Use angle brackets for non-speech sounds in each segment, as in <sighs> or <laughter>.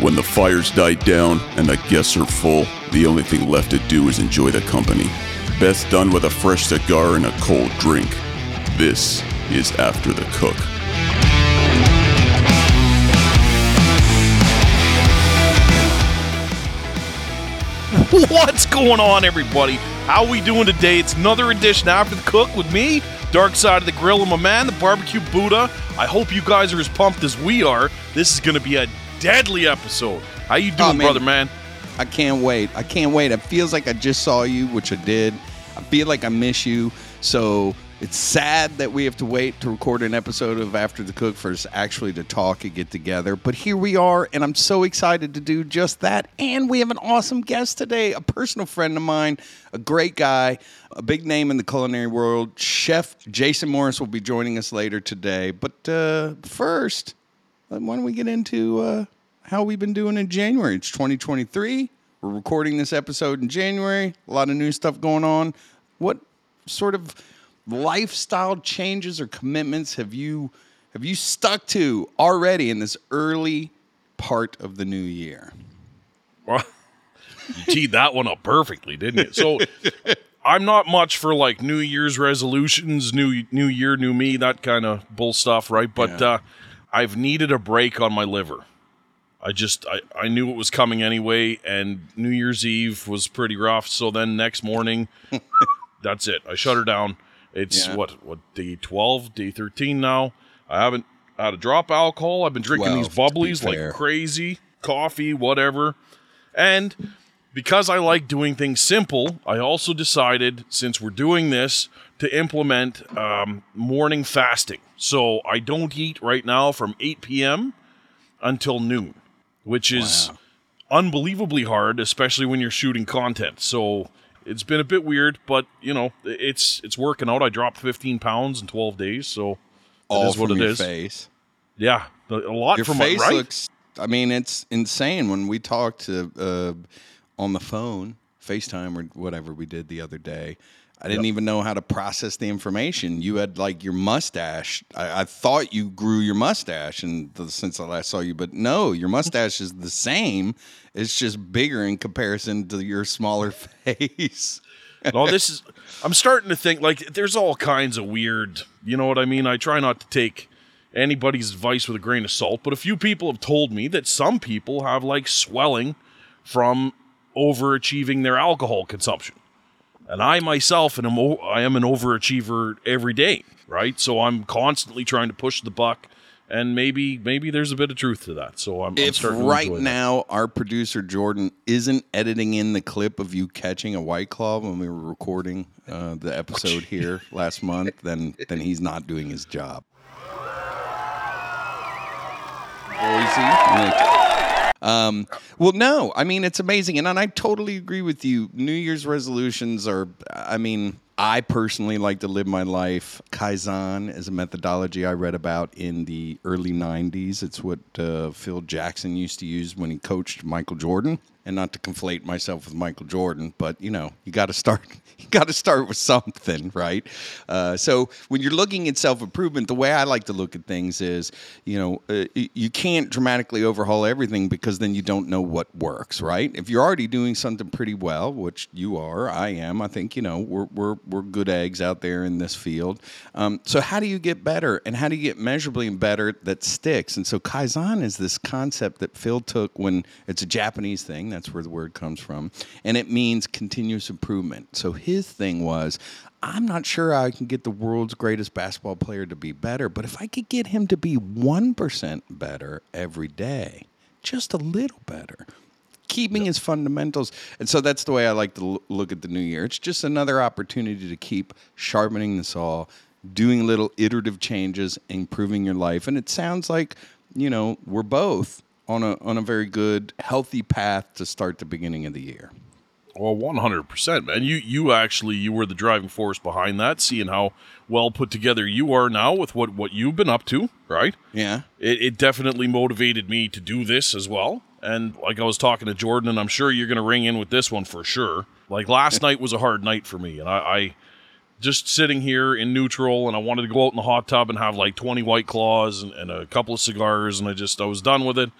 When the fires died down and the guests are full, the only thing left to do is enjoy the company. Best done with a fresh cigar and a cold drink. This is After the Cook. <laughs> What's going on, everybody? How we doing today? It's another edition After the Cook with me, Dark Side of the Grill, and my man, the Barbecue Buddha. I hope you guys are as pumped as we are. This is going to be a deadly episode. How you doing, Oh, man. brother, man? I can't wait. I can't wait. It feels like I just saw you, which I did. I feel like I miss you. So it's sad that we have to wait to record an episode of After the Cook for us actually to talk and get together. But here we are, and I'm so excited to do just that. And we have an awesome guest today, a personal friend of mine, a great guy, a big name in the culinary world. Chef Jason Morse will be joining us later today. But uh, first, why don't we get into uh, how we've been doing in January? It's 2023. We're recording this episode in January. A lot of new stuff going on. What sort of lifestyle changes or commitments have you have you stuck to already in this early part of the new year? Well, you teed that one up perfectly, didn't you? So I'm not much for like New Year's resolutions, new New Year, new me, that kind of bull stuff, right? But Yeah. uh, I've needed a break on my liver. I just I, I knew it was coming anyway, and New Year's Eve was pretty rough. So then next morning, <laughs> that's it. I shut her down. It's Yeah. what what day twelve, day thirteen now. I haven't had a drop of alcohol. I've been drinking these 12, to bubblies like crazy, coffee, whatever. And because I like doing things simple, I also decided since we're doing this to implement um, morning fasting. So I don't eat right now from 8 p.m. until noon, which is Wow. unbelievably hard, especially when you're shooting content. So it's been a bit weird, but you know it's it's working out. I dropped 15 pounds in 12 days, so All it is what from it your is. face. Yeah, a a lot Your from face my right. looks. I mean, it's insane when we talked to, uh, on the phone, FaceTime or whatever we did the other day. I didn't even know how to process the information. You had like your mustache. I, I thought you grew your mustache, and the, since I last saw you, but no, your mustache is the same. It's just bigger in comparison to your smaller <laughs> face. no, this is. I'm starting to think like there's all kinds of weird. You know what I mean? I try not to take anybody's advice with a grain of salt, but a few people have told me that some people have like swelling from overachieving their alcohol consumption. And I myself am I am an overachiever every day, right? So I'm constantly trying to push the buck, and maybe maybe there's a bit of truth to that. So I'm, I'm if to right enjoy that. now our producer Jordan isn't editing in the clip of you catching a white claw when we were recording uh, the episode <laughs> here last month, then then he's not doing his job. Boise. Um, well, no, I mean, it's amazing. And, and I totally agree with you. New Year's resolutions are, I mean, I personally like to live my life. Kaizen is a methodology I read about in the early 90s. It's what uh, Phil Jackson used to use when he coached Michael Jordan. And not to conflate myself with Michael Jordan, but you know, you got to start. <laughs> You got to start with something, right? Uh, so when you're looking at self improvement, the way I like to look at things is, you know, uh, you can't dramatically overhaul everything because then you don't know what works, right? If you're already doing something pretty well, which you are, I am. I think you know we're we're we're good eggs out there in this field. Um, so how do you get better, and how do you get measurably better that sticks? And so kaizen is this concept that Phil took when it's a Japanese thing. That's where the word comes from, and it means continuous improvement. So his thing was. I'm not sure I can get the world's greatest basketball player to be better, but if I could get him to be 1% better every day, just a little better, keeping his fundamentals. And so that's the way I like to look at the new year. It's just another opportunity to keep sharpening the saw, doing little iterative changes, improving your life. And it sounds like, you know, we're both on a on a very good, healthy path to start the beginning of the year. Well, one hundred percent, man. You you actually you were the driving force behind that. Seeing how well put together you are now with what what you've been up to, right? Yeah. It, it definitely motivated me to do this as well. And like I was talking to Jordan, and I'm sure you're going to ring in with this one for sure. Like last night was a hard night for me, and I, I just sitting here in neutral, and I wanted to go out in the hot tub and have like 20 white claws and, and a couple of cigars, and I just I was done with it.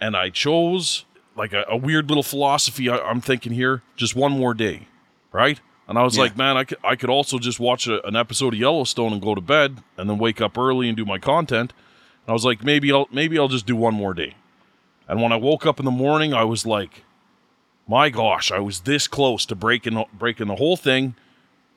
And I chose like a, a weird little philosophy. I, I'm thinking here, just one more day, right? And I was Yeah. like, man, I could, I could also just watch a, an episode of Yellowstone and go to bed, and then wake up early and do my content. And I was like, maybe I'll maybe I'll just do one more day. And when I woke up in the morning, I was like, my gosh, I was this close to breaking breaking the whole thing,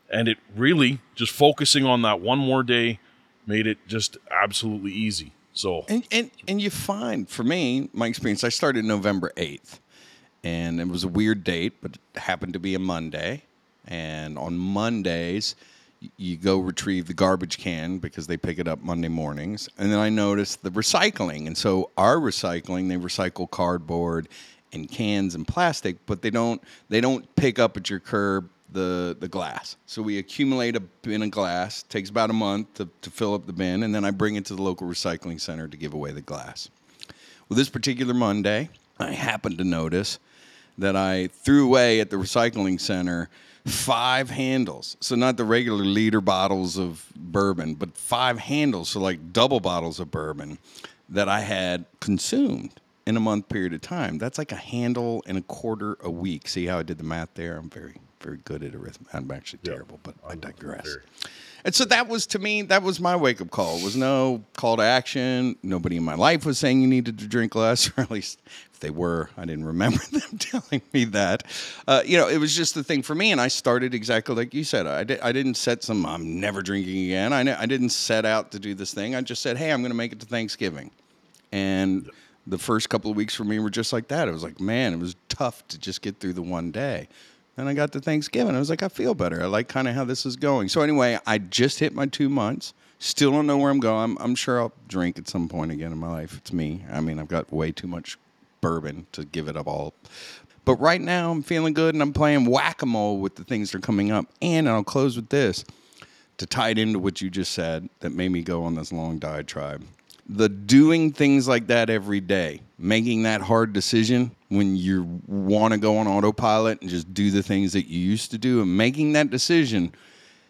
and it really just focusing on that one more day made it just absolutely easy. So And, and and you find for me, my experience, I started November eighth, and it was a weird date, but it happened to be a Monday. And on Mondays, you go retrieve the garbage can because they pick it up Monday mornings. And then I noticed the recycling, and so our recycling, they recycle cardboard and cans and plastic, but they don't they don't pick up at your curb the the glass. So we accumulate a bin of glass. Takes about a month to, to fill up the bin, and then I bring it to the local recycling center to give away the glass. Well, this particular Monday, I happened to notice that I threw away at the recycling center five handles. So not the regular liter bottles of bourbon, but five handles, so like double bottles of bourbon that I had consumed in a month period of time. That's like a handle and a quarter a week. See how I did the math there? I'm very, very good at arithmetic. I'm actually terrible, but I digress. very- And so that was to me, that was my wake up call. It was no call to action. Nobody in my life was saying you needed to drink less, <laughs> or at least if they were, I didn't remember <laughs> them telling me that. Uh, you know, it was just the thing for me. And I started exactly like you said. I, di- I didn't set some, I'm never drinking again. I, ne- I didn't set out to do this thing. I just said, hey, I'm going to make it to Thanksgiving. And the first couple of weeks for me were just like that. It was like, man, it was tough to just get through the one day. Then I got to Thanksgiving. I was like, I feel better. I like kind of how this is going. So anyway, I just hit my two months. Still don't know where I'm going. I'm, I'm sure I'll drink at some point again in my life. It's me. I mean, I've got way too much bourbon to give it up all. But right now, I'm feeling good and I'm playing whack a mole with the things that are coming up. And I'll close with this to tie it into what you just said that made me go on this long diatribe. The doing things like that every day, making that hard decision when you want to go on autopilot and just do the things that you used to do, and making that decision,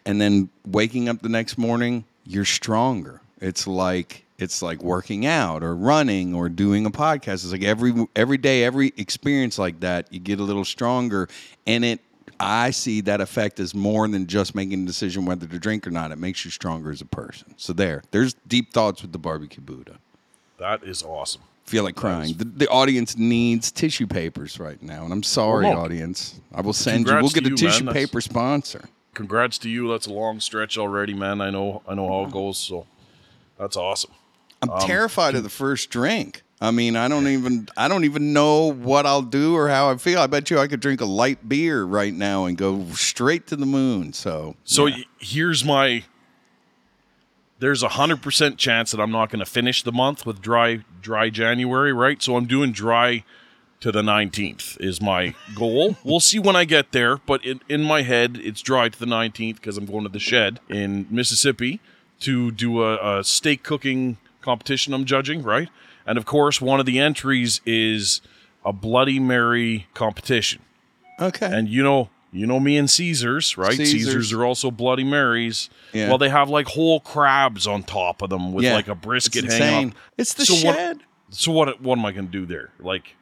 and then waking up the next morning, you're stronger. It's like it's like working out or running or doing a podcast. It's like every every day, every experience like that, you get a little stronger, and it I see that effect as more than just making a decision whether to drink or not. It makes you stronger as a person. So there, there's deep thoughts with the barbecue Buddha. that is awesome. Feel like crying. The, the audience needs tissue papers right now, and I'm sorry, Well, audience. I will send you. We'll get a you, tissue man. Paper sponsor. Congrats to you. That's a long stretch already, man. I know I know how it goes. So that's awesome. I'm Um, terrified of the first drink. I mean, I don't even I don't even know what I'll do or how I feel. I bet you I could drink a light beer right now and go straight to the moon. So So yeah. y- here's my. There's a hundred percent chance that I'm not going to finish the month with dry dry January, right? So I'm doing dry to the 19th is my goal. <laughs> we'll see when I get there, but in, in my head it's dry to the 19th because I'm going to the shed in Mississippi to do a, a steak cooking competition. I'm judging, right? And of course, one of the entries is a Bloody Mary competition. okay. And you know, you know me and Caesars, right? Caesars. Caesars, are also Bloody Marys. Yeah. Well, they have like whole crabs on top of them with Yeah. like a brisket hanging up. It's the So what- shed. So what? What am I going to do there? Like,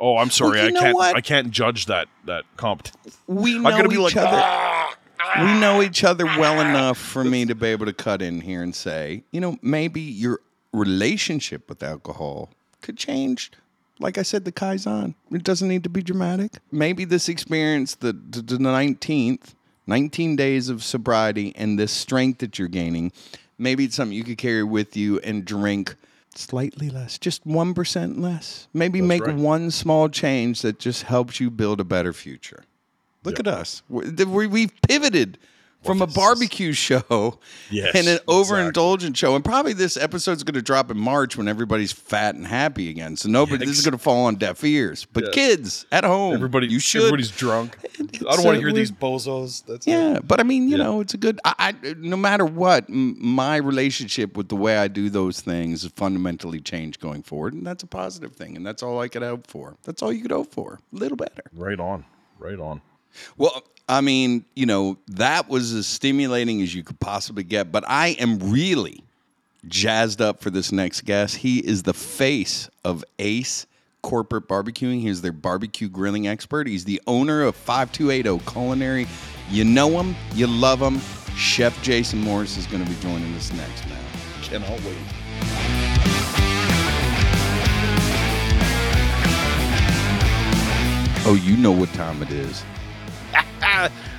oh, I'm sorry, you I can't. what? I can't judge that that competition. we know going to be each like, other. "Ah, we know each other well enough for me to be able to cut in here and say, you know, maybe your relationship with alcohol could change. Like I said, the Kaizen. It doesn't need to be dramatic. Maybe this experience, the, the, the 19th, 19 days of sobriety and this strength that you're gaining, maybe it's something you could carry with you and drink slightly less, just 1% less. Maybe make right. one small change that just helps you build a better future. Look at us. We- we- We've pivoted from a barbecue show <laughs> Yes, and an exactly. overindulgent show. And probably this episode's going to drop in March when everybody's fat and happy again. So nobody, this is going to fall on deaf ears. But kids at home, Everybody, you should. Everybody's drunk. <laughs> I don't want to hear these bozos. That's it. Yeah, but I mean, you Yeah. know, it's a good. I, I no matter what, m- my relationship with the way I do those things is fundamentally changed going forward, and that's a positive thing, and that's all I could hope for. That's all you could hope for. A little better. Right on. Right on. Well, I mean, you know, that was as stimulating as you could possibly get, but I am really jazzed up for this next guest. He is the face of Ace corporate barbecuing. He's their barbecue grilling expert. He's the owner of 5280 Culinary. You know him, you love him. Chef Jason Morse is going to be joining us next, man. Cannot wait. Oh, you know what time it is.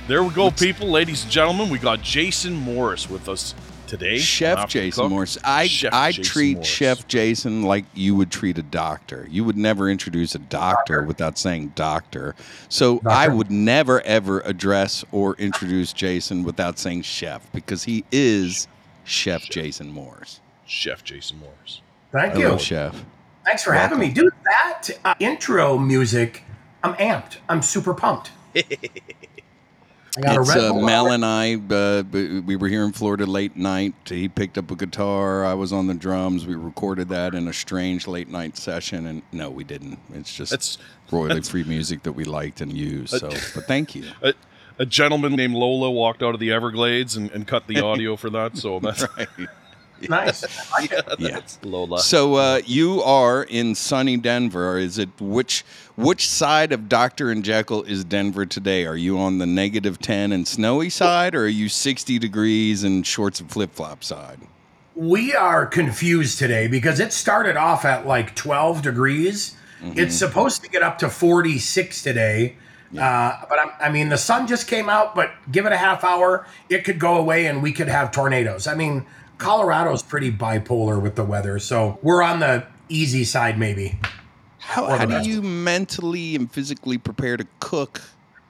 There we go, people, ladies and gentlemen. We got Jason Morse with us today. Chef Jason Cook. Morse. I Chef I Jason treat Morse. Chef Jason like you would treat a doctor. You would never introduce a doctor without saying doctor. So I would never ever address or introduce Jason without saying chef because he is Chef Jason Morse. Chef Jason Morse. Thank Hello, you. chef. Thanks for having me, dude. That uh, intro music, I'm amped. I'm super pumped. <laughs> I got It's a Red uh, Bull Mel already. and I. Uh, we were here in Florida late night. He picked up a guitar. I was on the drums. We recorded that in a strange late night session. And no, we didn't. It's just That's- royally free music that we liked and used. So, but thank you. <laughs> A, a gentleman named Lola walked out of the Everglades and, and cut the audio for that. So <laughs> that's <laughs> Nice. I like. Yeah. Lola. So uh, you are in sunny Denver. Is it which which side of Doctor and Jekyll is Denver today? Are you on the negative ten and snowy side, or are you sixty degrees and shorts and flip flop side? We are confused today because it started off at like 12 degrees. Mm-hmm. It's supposed to get up to 46 today. Uh, but I'm, I mean, the sun just came out, but give it a half hour, it could go away and we could have tornadoes. I mean, Colorado's pretty bipolar with the weather. So we're on the easy side, maybe. How, how do you mentally and physically prepare to cook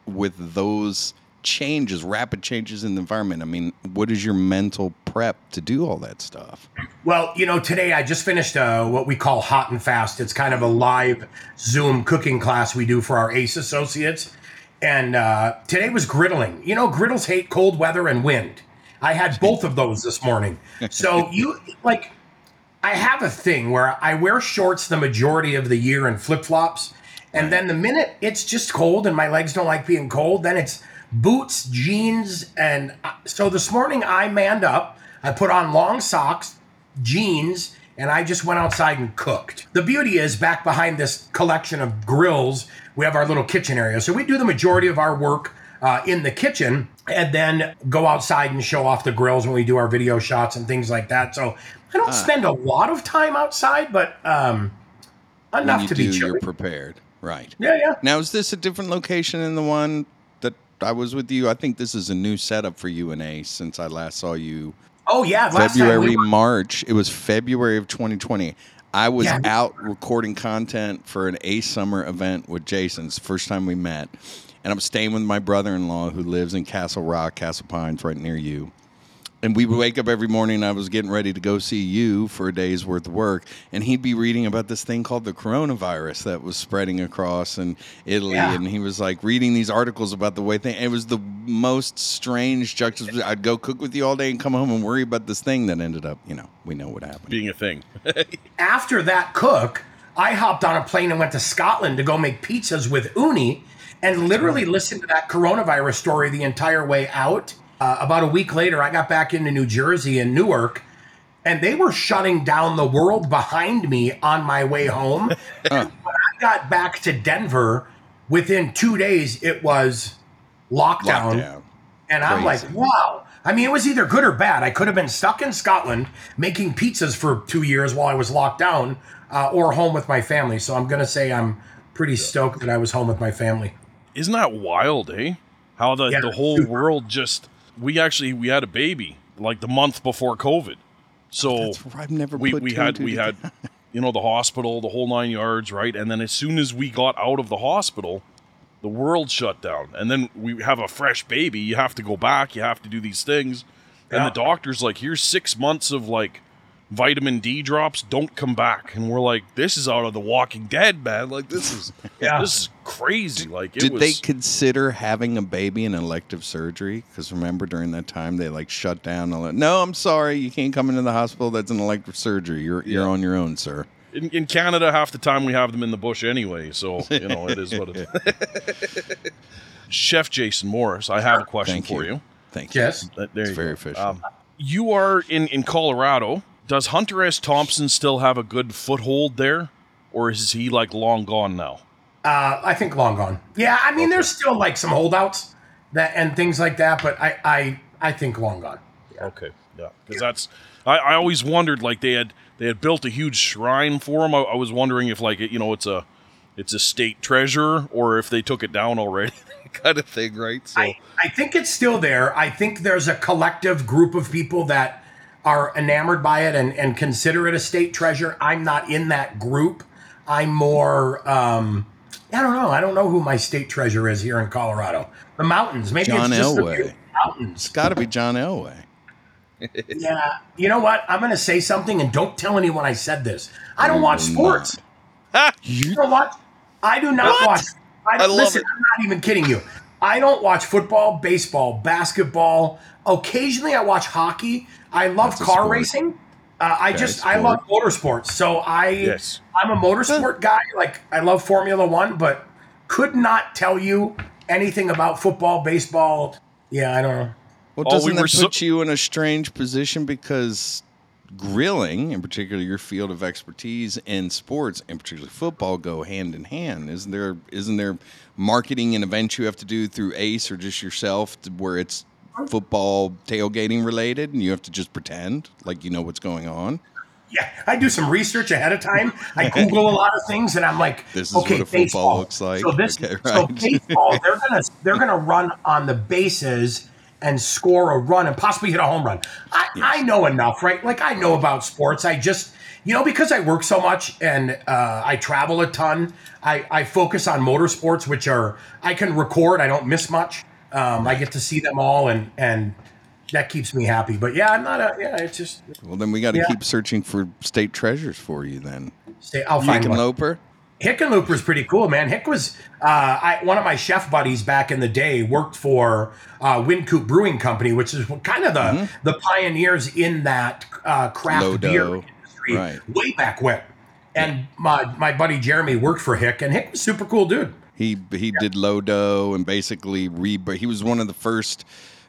with those changes, rapid changes in the environment? I mean, what is your mental prep to do all that stuff? Well, you know, today I just finished uh, what we call Hot and Fast. It's kind of a live Zoom cooking class we do for our ACE associates. And uh, today was griddling. You know, griddles hate cold weather and wind. I had <laughs> both of those this morning. So you like, I have a thing where I wear shorts the majority of the year and flip flops. And then the minute it's just cold and my legs don't like being cold, then it's boots, jeans. And uh, so this morning I manned up. I put on long socks, jeans, and I just went outside and cooked. The beauty is back behind this collection of grills, we have our little kitchen area. So we do the majority of our work uh, in the kitchen and then go outside and show off the grills when we do our video shots and things like that. So I don't spend a lot of time outside, but um, enough to do, be chilly. you're prepared, right? Yeah, yeah. Now, is this a different location than the one that I was with you? I think this is a new setup for you and Ace since I last saw you Oh yeah, last time February, we were, March. It was February of 2020. I was Yeah. out recording content for an Ace Summer event with Jason. It's the first time we met. And I'm staying with my brother in law who lives in Castle Rock, Castle Pines, right near you. And we would wake up every morning and I was getting ready to go see you for a day's worth of work. And he'd be reading about this thing called the coronavirus that was spreading across in Italy. Yeah. And he was like reading these articles about the way thing. It was the most strange juxtaposition. I'd go cook with you all day and come home and worry about this thing that ended up, you know, we know what happened. being a thing. <laughs> after that cook, I hopped on a plane and went to Scotland to go make pizzas with Ooni and literally listened to that coronavirus story the entire way out. Uh, about a week later, I got back into New Jersey and Newark, and they were shutting down the world behind me on my way home. <laughs> When I got back to Denver, within two days, it was lockdown. Lockdown. And I'm like, wow. I mean, it was either good or bad. I could have been stuck in Scotland making pizzas for two years while I was locked down, uh, or home with my family. So I'm gonna say I'm pretty stoked that I was home with my family. Isn't that wild, eh? How the, Yeah, the whole super. world just we actually we had a baby like the month before COVID. So oh, That's. I've never we, put we had we had <laughs> you know the hospital, the whole nine yards, right? And then as soon as we got out of the hospital, the world shut down. And then we have a fresh baby, you have to go back, you have to do these things. And Yeah. the doctor's like, here's six months of like vitamin D drops, don't come back. And we're like, this is out of the walking dead, man. Like this is <laughs> Yeah. this is crazy. Like it Did was they consider having a baby an elective surgery? Because remember, during that time, they like shut down. ele- No, I'm sorry, you can't come into the hospital. That's an elective surgery. You're you're on your own, sir. in, in Canada, half the time we have them in the bush anyway, so you know it is what it is. <laughs> <laughs> Chef Jason Morse, I have a question Thank for you. you. Thank you. Yes. There It's you very go. official. Um, you are in in Colorado. Does Hunter S. Thompson still have a good foothold there? or is he like long gone now? Uh, I think long gone. Yeah, I mean, there's still like some holdouts that and things like that, but I I I think long gone. Okay, yeah, because that's I, I always wondered like they had they had built a huge shrine for him. I, I was wondering if like it, you know it's a it's a state treasure or if they took it down already, <laughs> kind of thing, right? So I, I think it's still there. I think there's a collective group of people that are enamored by it and, and consider it a state treasure. I'm not in that group. I'm more, um, I don't know. I don't know who my state treasure is here in Colorado. The mountains. Maybe John it's just the Elway. beautiful mountains. It's got to be John Elway. <laughs> Yeah. You know what? I'm going to say something and don't tell anyone I said this. I don't watch sports. You know what? I do not What? watch. I, I listen, it. I'm not even kidding you. I don't watch football, baseball, basketball. Occasionally, I watch hockey. I love That's car racing. Uh, I Okay, just I love motorsports. So I Yes. I'm a motorsport guy. Like I love Formula One, but could not tell you anything about football, baseball. Yeah, I don't know. Well, Oh, doesn't we were that so- put you in a strange position because grilling, in particular your field of expertise, and sports, and particularly football, go hand in hand? Isn't there isn't there marketing and events you have to do through Ace or just yourself to, where it's football tailgating related, and you have to just pretend like you know what's going on? Yeah, I do some research ahead of time. I Google a lot of things, and I'm like, This is okay, what a football baseball. looks like. So this, Okay, so right. baseball, they're gonna they're <laughs> gonna run on the bases and score a run and possibly hit a home run. I, I know enough, right? Like I know about sports. I just you know because I work so much and uh, I travel a ton. I, I focus on motorsports, which are I can record. I don't miss much. Um, I get to see them all, and and that keeps me happy. But yeah, I'm not a yeah. It's just Well, then we got to Yeah. keep searching for state treasures for you. Then stay. I'll find one. Hickenlooper. Hickenlooper's pretty cool, man. Hick was uh, I, one of my chef buddies back in the day. Worked for uh, Wynkoop Brewing Company, which is kind of the the pioneers in that uh, craft Low beer industry Right. way back when. And my my buddy Jeremy worked for Hick, and Hick was super cool dude. He he did Lodo and basically re. He was one of the first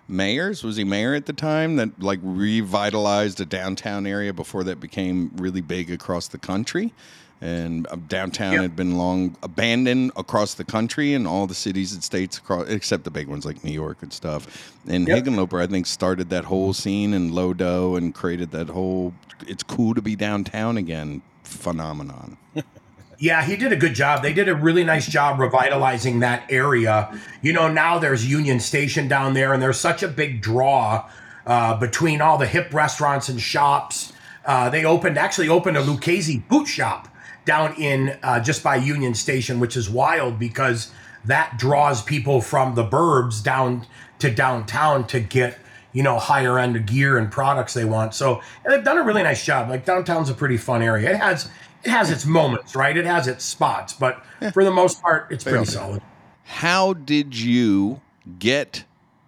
mayors. Was he mayor at the time that like revitalized a downtown area before that became really big across the country. And uh, downtown Yep. had been long abandoned across the country and all the cities and states across, except the big ones like New York and stuff. And Yep. I think, started that whole scene in Lodo and created that whole "it's cool to be downtown again" phenomenon. <laughs> Yeah, he did a good job. They did a really nice job revitalizing that area. You know, now there's Union Station down there, and there's such a big draw uh, between all the hip restaurants and shops. Uh, they opened, actually opened a Lucchese boot shop down in uh, just by Union Station, which is wild because that draws people from the burbs down to downtown to get you know higher end gear and products they want. So they've done a really nice job. Like downtown's a pretty fun area. It has it has its moments, right? It has its spots, but for the most part, it's all pretty solid. How did you get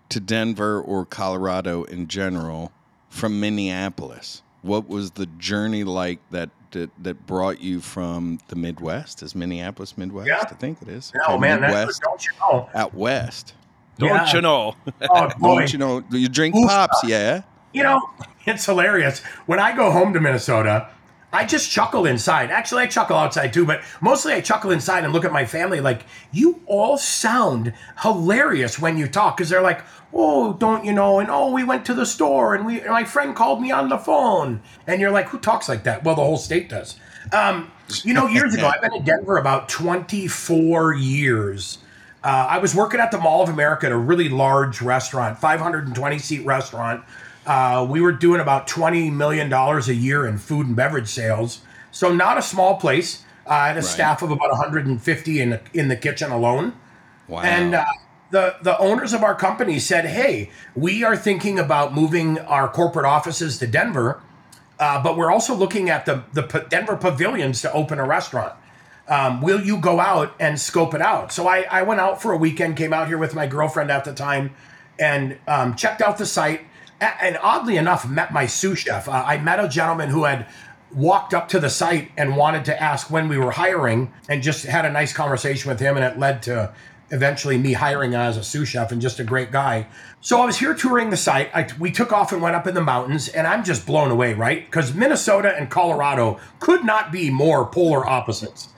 to Denver or Colorado in general from Minneapolis? What was the journey like that that, that brought you from the Midwest? Is Minneapolis Midwest? Yeah. I think it is. Oh Okay, man, that's Midwest don't you know? out west. Don't Yeah. you know? Oh boy, <laughs> Don't you know? You drink Oof. pops, yeah. You know, it's hilarious. When I go home to Minnesota, I just chuckle inside. Actually, I chuckle outside too, but mostly I chuckle inside and look at my family like, you all sound hilarious when you talk because they're like, oh, don't you know? And oh, we went to the store and we, and my friend called me on the phone. And you're like, who talks like that? Well, the whole state does. Um, you know, years ago, <laughs> I've been in Denver about 24 years. Uh, I was working at the Mall of America at a really large restaurant, 520 seat restaurant. Uh, we were doing about $20 million a year in food and beverage sales. So, not a small place. Uh, I had a staff of about 150 in the, in the kitchen alone. Wow. And uh, the the owners of our company said, "Hey, we are thinking about moving our corporate offices to Denver, uh, but we're also looking at the the Denver pavilions to open a restaurant. Um, will you go out and scope it out?" So I I went out for a weekend, came out here with my girlfriend at the time, and um, checked out the site. And oddly enough, met my sous chef. Uh, I met a gentleman who had walked up to the site and wanted to ask when we were hiring and just had a nice conversation with him and it led to eventually me hiring as a sous chef and just a great guy so i was here touring the site I, we took off and went up in the mountains and i'm just blown away right because minnesota and colorado could not be more polar opposites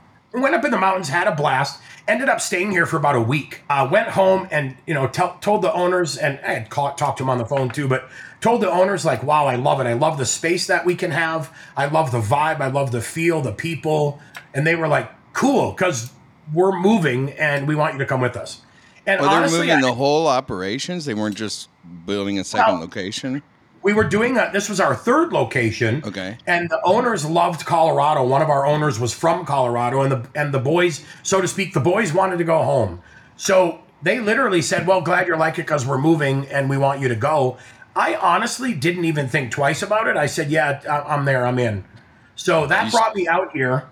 went up in the mountains, had a blast. Ended up staying here for about a week. Uh, went home and you know tell, told the owners, and I had call, talked to them on the phone too, but told the owners like, "Wow, I love it. I love the space that we can have. I love the vibe. I love the feel, the people." And they were like, "Cool," because we're moving and we want you to come with us. And Oh, they're moving I- the whole operations. They weren't just building a second Well- location. We were doing a, this was our third location. Okay. and the owners loved colorado. One of our owners was from colorado and the and the boys so to speak the boys wanted to go home. So they literally said well glad you're like it because we're moving and we want you to go. I honestly didn't even think twice about it. I said yeah I- i'm there. I'm in. So that You brought me out here.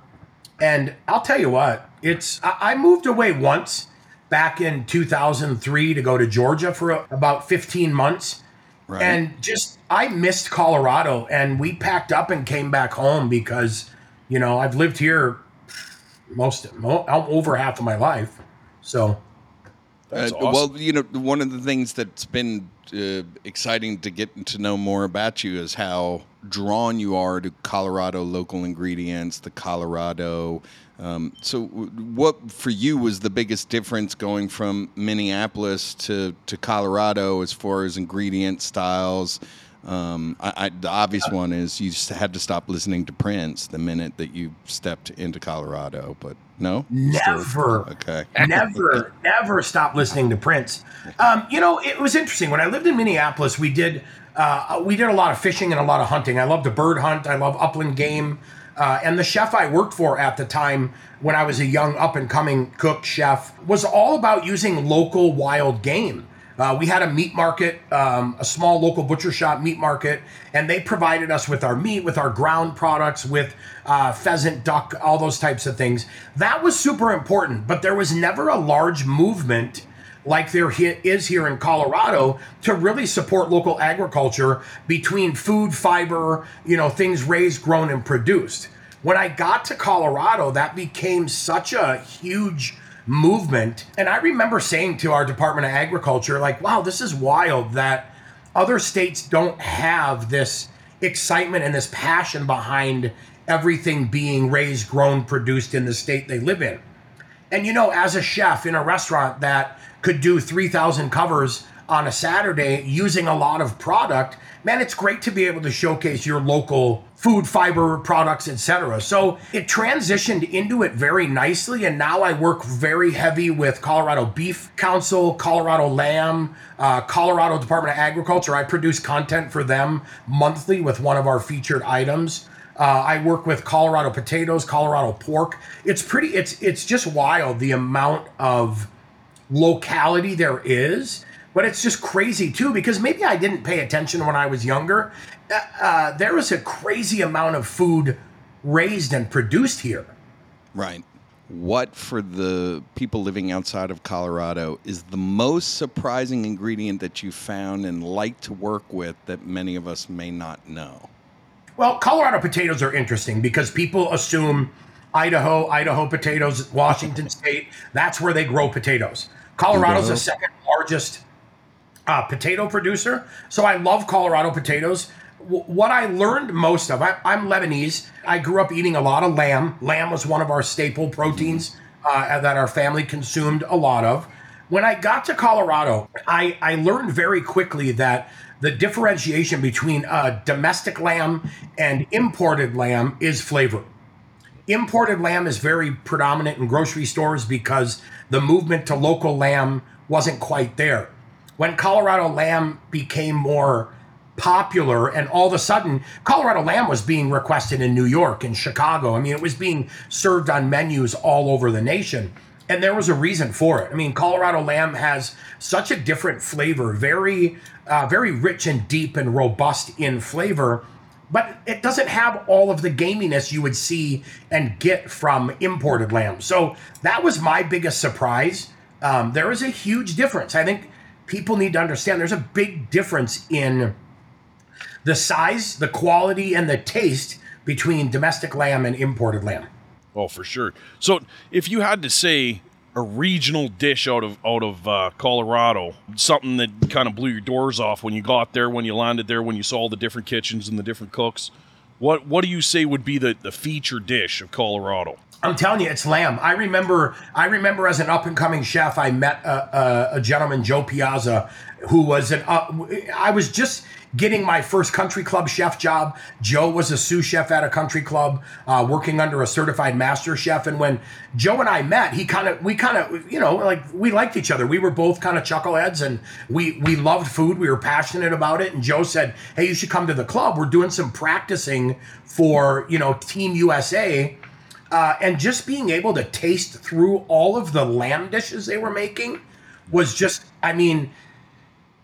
And i'll tell you what it's i, I moved away once back in 2003 to go to georgia for a, about 15 months Right. and just I missed Colorado and we packed up and came back home because you know I've lived here most mo- over half of my life. So That's Uh, awesome. Well, you know, one of the things that's been uh, exciting to get to know more about you is how drawn you are to Colorado local ingredients, the Colorado. Um, so, w- what for you was the biggest difference going from Minneapolis to, to Colorado as far as ingredient styles? Um, I, I, the obvious one is you just had to stop listening to Prince the minute that you stepped into Colorado, but no, Still- never, okay. never, <laughs> never stop listening to Prince. Um, you know, it was interesting when I lived in Minneapolis. We did uh, we did a lot of fishing and a lot of hunting. I love to bird hunt. I love upland game. Uh, and the chef I worked for at the time, when I was a young up and coming cook chef, was all about using local wild game. Uh, we had a meat market, um, a small local butcher shop meat market, and they provided us with our meat, with our ground products, with uh, pheasant, duck, all those types of things. That was super important, but there was never a large movement like there is here in Colorado to really support local agriculture between food, fiber, you know, things raised, grown, and produced. When I got to Colorado, that became such a huge movement. And I remember saying to our Department of Agriculture, like, wow, this is wild that other states don't have this excitement and this passion behind everything being raised, grown, produced in the state they live in. And you know, as a chef in a restaurant that could do 3,000 covers on a Saturday using a lot of product, man, it's great to be able to showcase your local food, fiber products, etc. So it transitioned into it very nicely, and now I work very heavy with Colorado Beef Council, Colorado Lamb, uh, Colorado Department of Agriculture. I produce content for them monthly with one of our featured items. Uh, I work with Colorado potatoes, Colorado pork. It's pretty. It's it's just wild the amount of locality there is, but it's just crazy too because maybe I didn't pay attention when I was younger. Uh, uh, there is a crazy amount of food raised and produced here. Right. What for the people living outside of Colorado is the most surprising ingredient that you found and like to work with that many of us may not know? Well, Colorado potatoes are interesting because people assume Idaho, Idaho potatoes, Washington <laughs> State, that's where they grow potatoes. Colorado's the second largest uh, potato producer. So I love Colorado potatoes. W- what I learned most of, I, I'm Lebanese. I grew up eating a lot of lamb. Lamb was one of our staple proteins uh, that our family consumed a lot of. When I got to Colorado, I, I learned very quickly that the differentiation between uh, domestic lamb and imported lamb is flavor imported lamb is very predominant in grocery stores because the movement to local lamb wasn't quite there. When Colorado lamb became more popular and all of a sudden Colorado lamb was being requested in New York and Chicago. I mean, it was being served on menus all over the nation. And there was a reason for it. I mean, Colorado lamb has such a different flavor, very, uh, very rich and deep and robust in flavor but it doesn't have all of the gaminess you would see and get from imported lamb. So that was my biggest surprise. Um, there is a huge difference. I think people need to understand there's a big difference in the size, the quality, and the taste between domestic lamb and imported lamb. Oh, for sure. So, if you had to say a regional dish out of out of uh, Colorado, something that kind of blew your doors off when you got there, when you landed there, when you saw all the different kitchens and the different cooks, What what do you say would be the, the feature dish of Colorado? I'm telling you, it's lamb. I remember, I remember as an up and coming chef, I met a, a, a, gentleman, Joe Piazza, who was an. Uh, I was just getting my first country club chef job. Joe was a sous chef at a country club, uh, working under a certified master chef. And when Joe and I met, he kind of, we kind of, you know, like we liked each other. We were both kind of chuckleheads, and we we loved food. We were passionate about it. And Joe said, "Hey, you should come to the club. We're doing some practicing for you know Team USA." Uh, and just being able to taste through all of the lamb dishes they were making was just, I mean,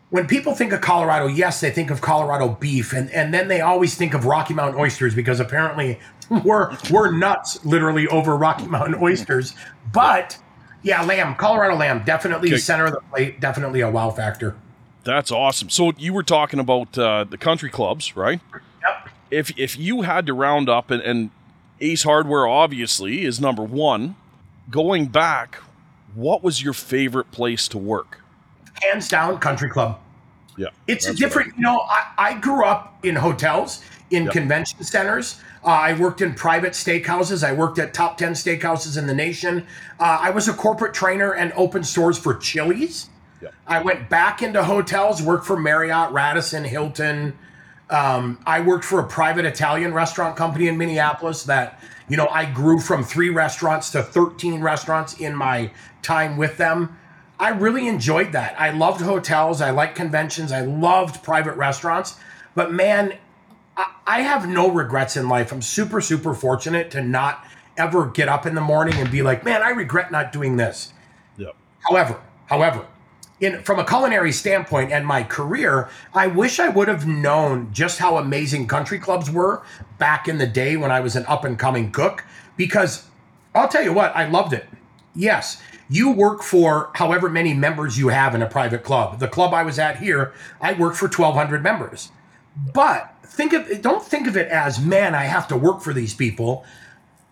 when people think of Colorado, yes, they think of Colorado beef, and, and then they always think of Rocky Mountain oysters because apparently <laughs> we're we're nuts literally over Rocky Mountain <laughs> oysters. But yeah, lamb, Colorado lamb, definitely Okay. center of the plate, definitely a wow factor. That's awesome. So you were talking about uh, the country clubs, right? Yep. If if you had to round up and, and Ace Hardware obviously is number one. Going back, what was your favorite place to work? Hands down country club. Yeah, it's a different you know I, I grew up in hotels in Yep. convention centers. Uh, i worked in private steakhouses. I worked at top 10 steakhouses in the nation. Uh, i was a corporate trainer and opened stores for chili's. Yep. i went back into hotels worked for marriott radisson hilton. Um, I worked for a private Italian restaurant company in Minneapolis that, you know, I grew from three restaurants to 13 restaurants in my time with them. I really enjoyed that. I loved hotels. I liked conventions. I loved private restaurants. But man, I, I have no regrets in life. I'm super, super fortunate to not ever get up in the morning and be like, man, I regret not doing this. Yep. However, however, in from a culinary standpoint and my career, I wish I would have known just how amazing country clubs were back in the day when I was an up and coming cook because I'll tell you what, I loved it. Yes, you work for however many members you have in a private club. The club I was at here, I worked for 1200 members. But think of don't think of it as man, I have to work for these people.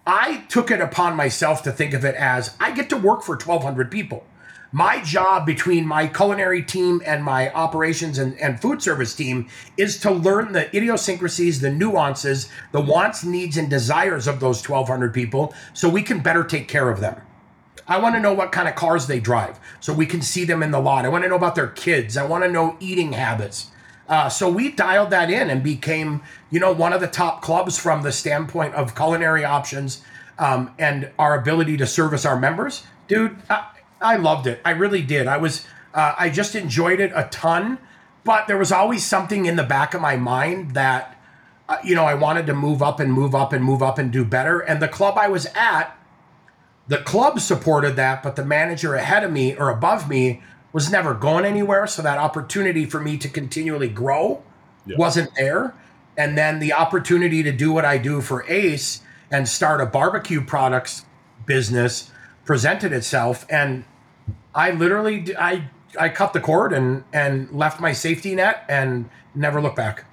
I took it upon myself to think of it as I get to work for 1,200 people. My job between my culinary team and my operations and, and food service team is to learn the idiosyncrasies, the nuances, the wants, needs, and desires of those 1,200 people so we can better take care of them. I want to know what kind of cars they drive so we can see them in the lot. I want to know about their kids. I want to know eating habits. Uh, so we dialed that in and became, you know, one of the top clubs from the standpoint of culinary options um, and our ability to service our members. Dude, I, I loved it. I really did. I was, uh, I just enjoyed it a ton. But there was always something in the back of my mind that, uh, you know, I wanted to move up and move up and move up and do better. And the club I was at, the club supported that, but the manager ahead of me or above me was never going anywhere. So that opportunity for me to continually grow wasn't there. And then the opportunity to do what I do for Ace and start a barbecue products business presented itself. And I literally, I, I cut the cord and, and left my safety net and never looked back.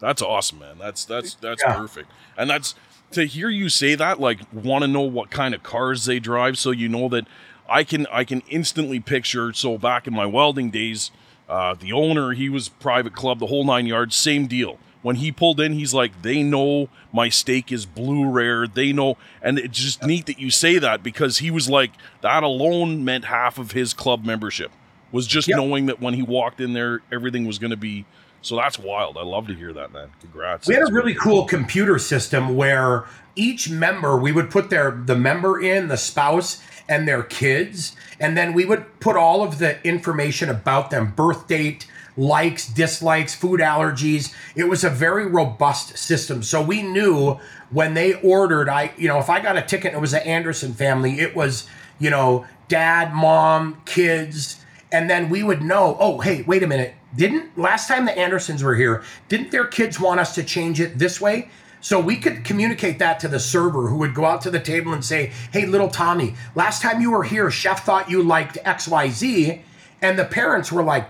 That's awesome, man. That's that's that's Yeah. perfect. And that's to hear you say that, like want to know what kind of cars they drive, so you know that I can I can instantly picture. So back in my welding days, uh, the owner he was private club, the whole nine yards, same deal. When he pulled in, he's like, they know my steak is blue rare. They know, and it's just neat that you say that because he was like that alone meant half of his club membership was just Yep. knowing that when he walked in there, everything was going to be. So that's wild. I love to hear that, man. Congrats. We had a That's really cool computer system where each member we would put their the member in, the spouse, and their kids, and then we would put all of the information about them, birth date, likes, dislikes, food allergies. It was a very robust system. So we knew when they ordered, I you know, if I got a ticket and it was an Anderson family, it was, you know, dad, mom, kids, and then we would know, oh, hey, wait a minute. Didn't last time the Andersons were here, didn't their kids want us to change it this way? So we could communicate that to the server who would go out to the table and say, hey, little Tommy, last time you were here, chef thought you liked XYZ. And the parents were like,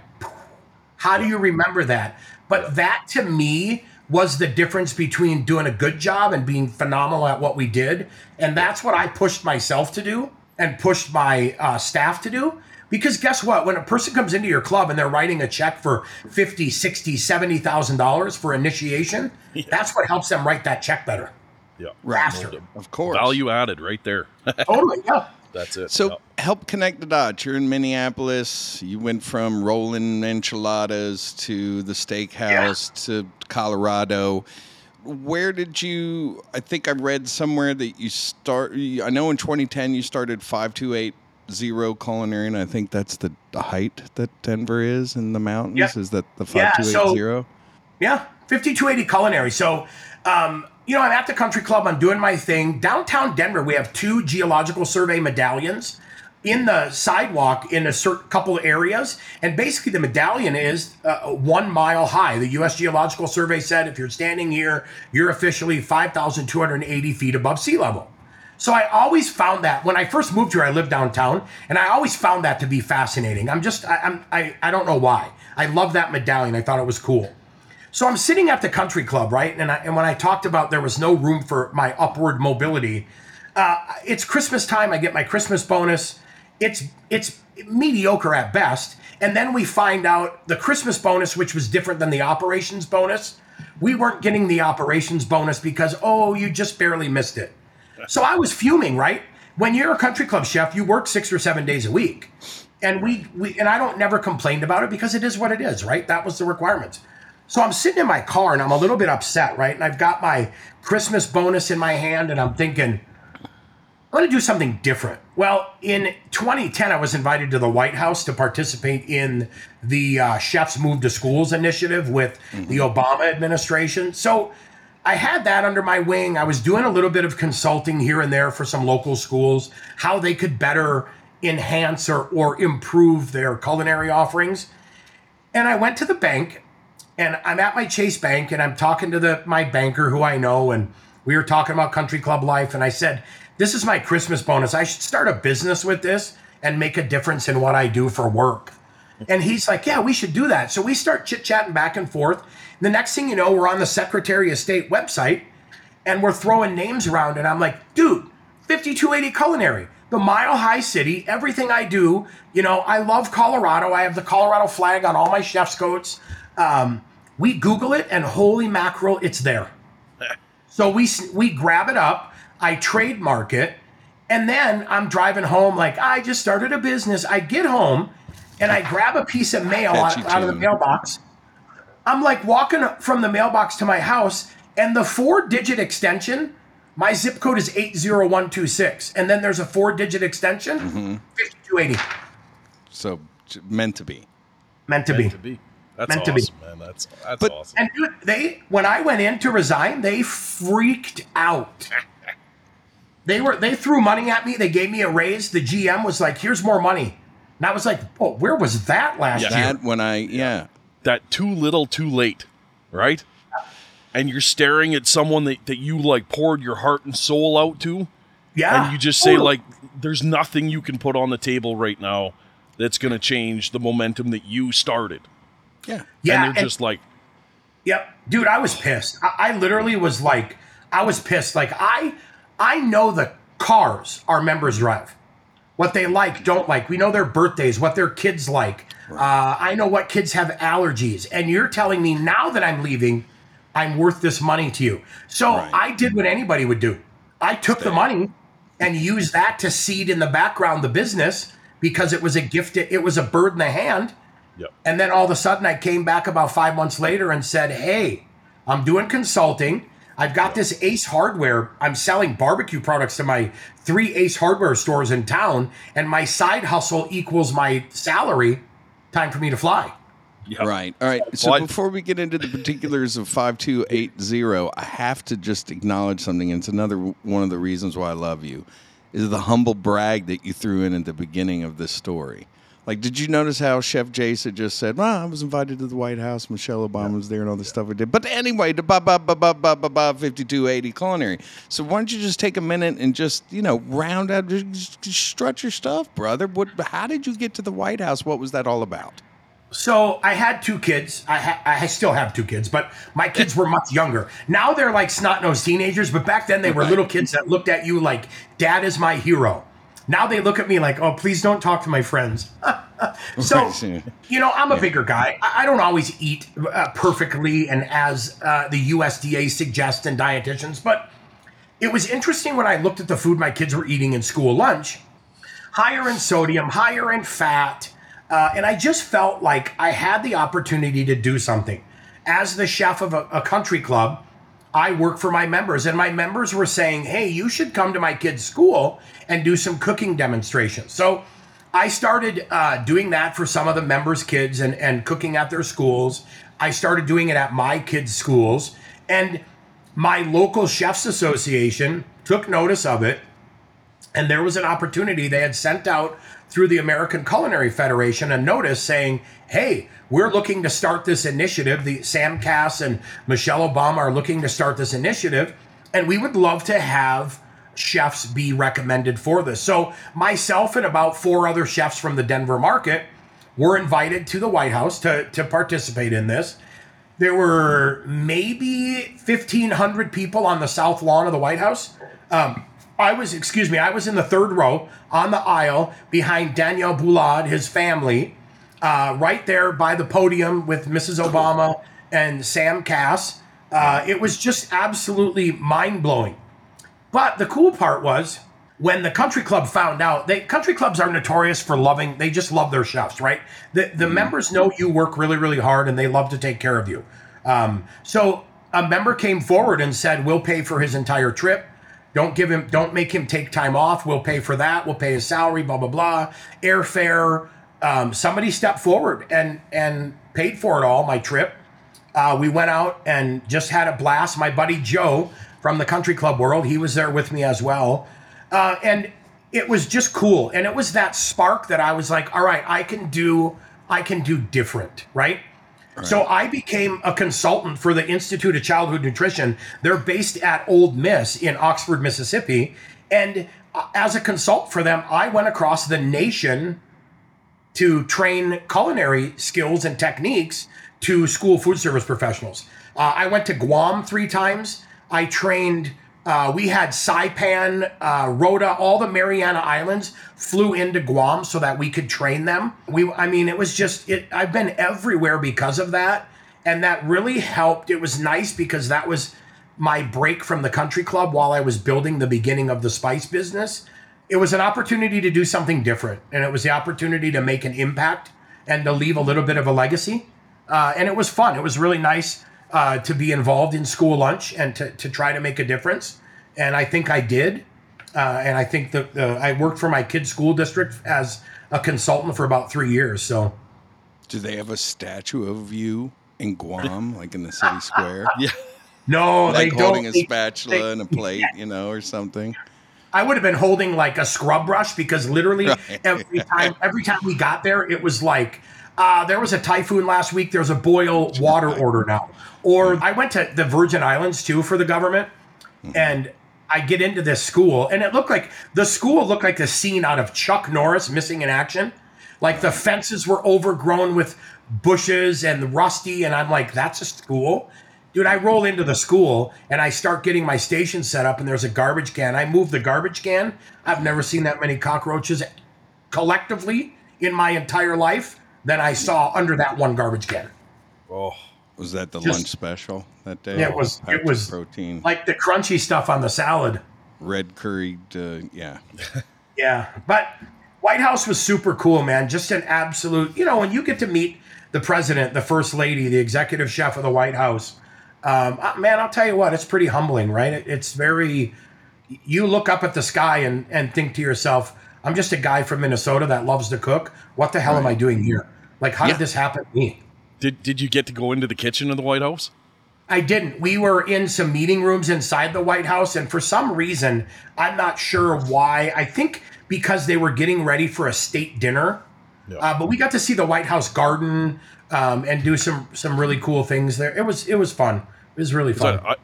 how do you remember that? But that to me was the difference between doing a good job and being phenomenal at what we did. And that's what I pushed myself to do and pushed my uh, staff to do. Because guess what? When a person comes into your club and they're writing a check for 50, 60, 70,000 dollars for initiation, that's what helps them write that check better. Yeah. Faster. Of course. Value added right there. <laughs> totally, yeah. That's it. So Yeah. help connect the dots. You're in Minneapolis. You went from rolling enchiladas to the steakhouse to Colorado. Where did you? I think I read somewhere that you start. I know in 2010 you started 5280 Culinary, and I think that's the, the height that Denver is in the mountains. Yeah. Is that the Yeah, so- 5280? Yeah, 5280 Culinary. So, um, you know, I'm at the country club. I'm doing my thing. Downtown Denver, we have two geological survey medallions in the sidewalk in a certain couple of areas. And basically, the medallion is uh, one mile high. The U.S. Geological Survey said if you're standing here, you're officially 5,280 feet above sea level. So I always found that when I first moved here, I lived downtown, and I always found that to be fascinating. I'm just, I, I'm, I, I don't know why. I love that medallion. I thought it was cool. So I'm sitting at the country club, right? And I, and when I talked about there was no room for my upward mobility, uh, it's Christmas time. I get my Christmas bonus. It's it's mediocre at best. And then we find out the Christmas bonus, which was different than the operations bonus. We weren't getting the operations bonus because oh, you just barely missed it. So I was fuming, right? When you're a country club chef, you work six or seven days a week. And we, we and I don't never complained about it because it is what it is, right? That was the requirements. So I'm sitting in my car and I'm a little bit upset, right? And I've got my Christmas bonus in my hand and I'm thinking, I want to do something different. Well, in 2010, I was invited to the White House to participate in the uh, Chefs Move to Schools initiative with the Obama administration. So I had that under my wing. I was doing a little bit of consulting here and there for some local schools, how they could better enhance or, or improve their culinary offerings. And I went to the bank and I'm at my Chase Bank and I'm talking to the my banker who I know and we were talking about country club life and I said, "This is my Christmas bonus. I should start a business with this and make a difference in what I do for work." And he's like, "Yeah, we should do that." So we start chit-chatting back and forth. The next thing you know, we're on the Secretary of State website and we're throwing names around and I'm like, "Dude, 5280 Culinary, the Mile High City, everything I do, you know, I love Colorado. I have the Colorado flag on all my chef's coats. Um, we Google it, and holy mackerel, it's there. <laughs> so we we grab it up, I trademark it, and then I'm driving home like I just started a business. I get home, and I grab a piece of mail out, out of the mailbox. I'm like walking from the mailbox to my house, and the four-digit extension. My zip code is 80126. And then there's a four digit extension, mm-hmm. 5280. So meant to be. Meant to be. Meant to be. That's Meant to be. awesome, man. That's that's But- awesome. And dude, they when I went in to resign, they freaked out. <laughs> They were they threw money at me. They gave me a raise. The GM was like, "Here's more money," and I was like, "Oh, where was that last Yeah. year?" That when I yeah. That too little, too late, right? And you're staring at someone that, that you like poured your heart and soul out to, Yeah, and you just say like, "There's nothing you can put on the table right now that's going to change the momentum that you started." Yeah. yeah, and and- they're just like, Yep, dude, I was pissed. I, I literally was like, I was pissed. Like I, I know the cars our members drive, what they like, don't like. We know their birthdays, what their kids like. Uh, I know what kids have allergies, and you're telling me now that I'm leaving, I'm worth this money to you. So Right. I did what anybody would do. I took the money and used that to seed in the background the business because it was a gift. It was a bird in the hand. "Yep, And then all of a sudden, I came back about five months later and said, Hey, I'm doing consulting. I've got this Ace Hardware. I'm selling barbecue products to my three Ace Hardware stores in town, and my side hustle equals my salary. Time for me to fly. yep. Right. All right. So Well, before we get into the particulars of 5280, I have to just acknowledge something. And it's another one of the reasons why I love you is the humble brag that you threw in at the beginning of this story. Like, did you notice how Chef Jason just said, well, I was invited to the White House. Michelle Obama was there and all the stuff we did. But anyway, the ba ba ba ba ba ba ba 5280 culinary. So why don't you just take a minute and just, you know, round out, just, just strut your stuff, brother? What, how did you get to the White House? What was that all about? So I had two kids. I ha- I still have two kids, but my kids were much younger. Now they're like snot nosed teenagers, but back then they were little kids that looked at you like, "Dad is my hero." Now they look at me like, "Oh, please don't talk to my friends." <laughs> so, you know, I'm a bigger guy. I, I don't always eat uh, perfectly and as uh, the USDA suggests and dietitians, but it was interesting when I looked at the food my kids were eating in school lunch higher in sodium, higher in fat. Uh, and I just felt like I had the opportunity to do something. As the chef of a, a country club, I work for my members, and my members were saying, Hey, you should come to my kids' school and do some cooking demonstrations. So I started uh, doing that for some of the members' kids and, and cooking at their schools. I started doing it at my kids' schools. And my local chefs association took notice of it and there was an opportunity they had sent out through the American Culinary Federation a notice saying, "Hey, we're looking to start this initiative. The Sam Kass and Michelle Obama are looking to start this initiative, and we would love to have chefs be recommended for this." So, myself and about four other chefs from the Denver market were invited to the White House to to participate in this. There were maybe 1,500 people on the south lawn of the White House. Um, I was, excuse me, I was in the third row on the aisle behind Daniel Boulud, his family, uh, right there by the podium with Mrs. Obama and Sam Kass. Uh, it was just absolutely mind blowing. But the cool part was when the country club found out, they country clubs are notorious for loving, they just love their chefs, right? The, the members know you work really, really hard and they love to take care of you. Um, so a member came forward and said, We'll pay for his entire trip. Don't give him, don't make him take time off. We'll pay for that. We'll pay his salary, blah, blah, blah. Airfare. Um, somebody stepped forward and, and paid for it all, my trip. Uh, we went out and just had a blast. My buddy Joe from the country club world, he was there with me as well. Uh, and it was just cool. And it was that spark that I was like, all right, I can do, I can do different, right? So I became a consultant for the Institute of Childhood Nutrition. They're based at Ole Miss in Oxford, Mississippi. And uh, as a consultant for them, I went across the nation to train culinary skills and techniques to school food service professionals. Uh, I went to Guam three times. I trained. Uh, we had Saipan, uh, Rota, all the Mariana Islands flew into Guam so that we could train them. We, I mean, it was just it. I've been everywhere because of that, and that really helped. It was nice because that was my break from the country club while I was building the beginning of the spice business. It was an opportunity to do something different, and it was the opportunity to make an impact and to leave a little bit of a legacy. Uh, and it was fun. It was really nice uh, to be involved in school lunch and to, to try to make a difference. And I think I did. Uh, and I think that uh, I worked for my kids' school district as a consultant for about three years. So Do they have a statue of you in Guam, like in the city square? <laughs> Yeah. no, like they holding don't. a spatula they- and a plate, you know, or something. I would have been holding like a scrub brush because literally <laughs> Right. every time every time we got there, it was like uh, there was a typhoon last week. There's a boil water order now. Or I went to the Virgin Islands too for the government, and I get into this school, and it looked like the school looked like the scene out of Chuck Norris Missing in Action. Like the fences were overgrown with bushes and rusty, and I'm like, that's a school. Dude, I roll into the school and I start getting my station set up, and there's a garbage can. I move the garbage can. I've never seen that many cockroaches collectively in my entire life than I saw under that one garbage can. Oh, Was that the Just- lunch special that day? Yeah, it was- Packed it was protein, Like the crunchy stuff on the salad. red curried. Uh, yeah, <laughs> Yeah, but White House was super cool, man. Just an absolute, you know, when you get to meet the president, the first lady, the executive chef of the White House, um, uh, man, I'll tell you what, it's pretty humbling, right? It's very, you look up at the sky and, and think to yourself, I'm just a guy from Minnesota that loves to cook. What the hell am I doing here? Like, how Yeah. did this happen to me? did did you get to go into the kitchen of the White House? I didn't. We were in some meeting rooms inside the White House, and for some reason, I'm not sure why. I think because they were getting ready for a state dinner. Yeah. Uh, but we got to see the White House garden um, and do some some really cool things there. It was it was fun. It was really So fun. I,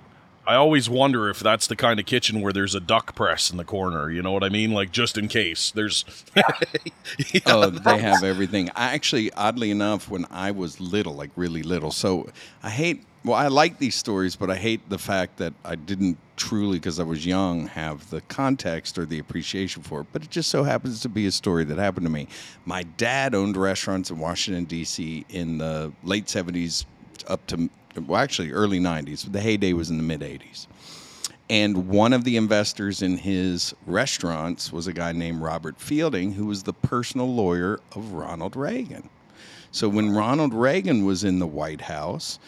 I always wonder if that's the kind of kitchen where there's a duck press in the corner. You know what I mean? Like just in case there's. <laughs> Yeah, oh, they have everything. I actually, oddly enough, when I was little, like really little, so I hate. Well, I like these stories, but I hate the fact that I didn't truly, because I was young, have the context or the appreciation for it. But it just so happens to be a story that happened to me. My dad owned restaurants in Washington D.C. in the late '70s up to well, actually early 90s. The heyday was in the mid 80s. And one of the investors in his restaurants was a guy named Robert Fielding, who was the personal lawyer of Ronald Reagan. So when Ronald Reagan was in the White House,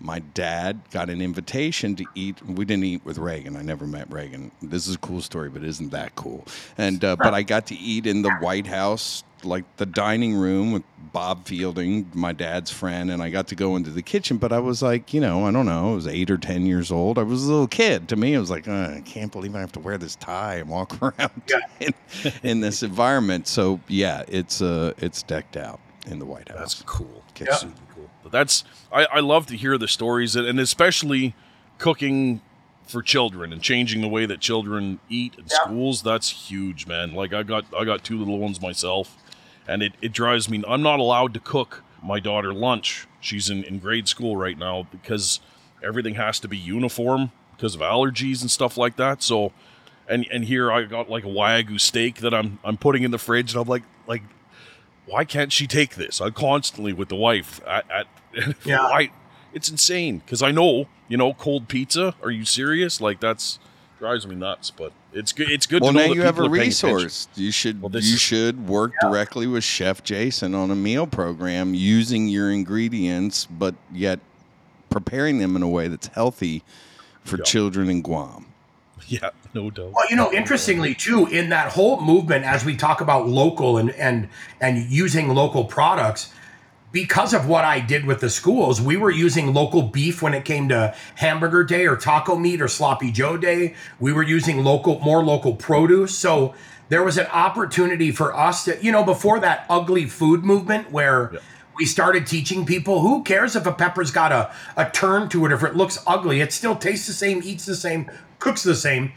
my dad got an invitation to eat. We didn't eat with Reagan. I never met Reagan. This is a cool story, but isn't that cool? And uh, but I got to eat in the White House, like the dining room with Bob Fielding, my dad's friend, and I got to go into the kitchen. But I was like, you know, I don't know, I was eight or ten years old. I was a little kid. To me, it was like, uh, I can't believe I have to wear this tie and walk <laughs> around Yeah. in, in this environment. So yeah, it's uh, it's decked out in the White House. That's cool. Kitchen. Super cool. But that's I, I love to hear the stories and, especially cooking for children and changing the way that children eat in Yeah. schools. That's huge, man. Like I got I got two little ones myself, and it, it drives me. I'm not allowed to cook my daughter lunch. She's in, in grade school right now because everything has to be uniform because of allergies and stuff like that. So and and here I got like a wagyu steak that I'm I'm putting in the fridge and I'm like like why can't she take this? I'm constantly with the wife at, at Yeah. why it's insane because I know you know cold pizza. Are you serious? Like that's drives me nuts. But it's good. It's good Well, to know now that you have a people are paying attention. resource. You should Well, you is- should work directly with Chef Jason on a meal program using your ingredients, but yet preparing them in a way that's healthy for Yeah. children in Guam. <laughs> Yeah, no doubt. Well, you know, interestingly too, in that whole movement, as we talk about local and and and using local products, because of what I did with the schools, we were using local beef when it came to hamburger day or taco meat or sloppy Joe day. We were using local, more local produce. So there was an opportunity for us to, you know, before that ugly food movement where we started teaching people who cares if a pepper's got a, a turn to it, if it looks ugly, it still tastes the same, eats the same, cooks the same.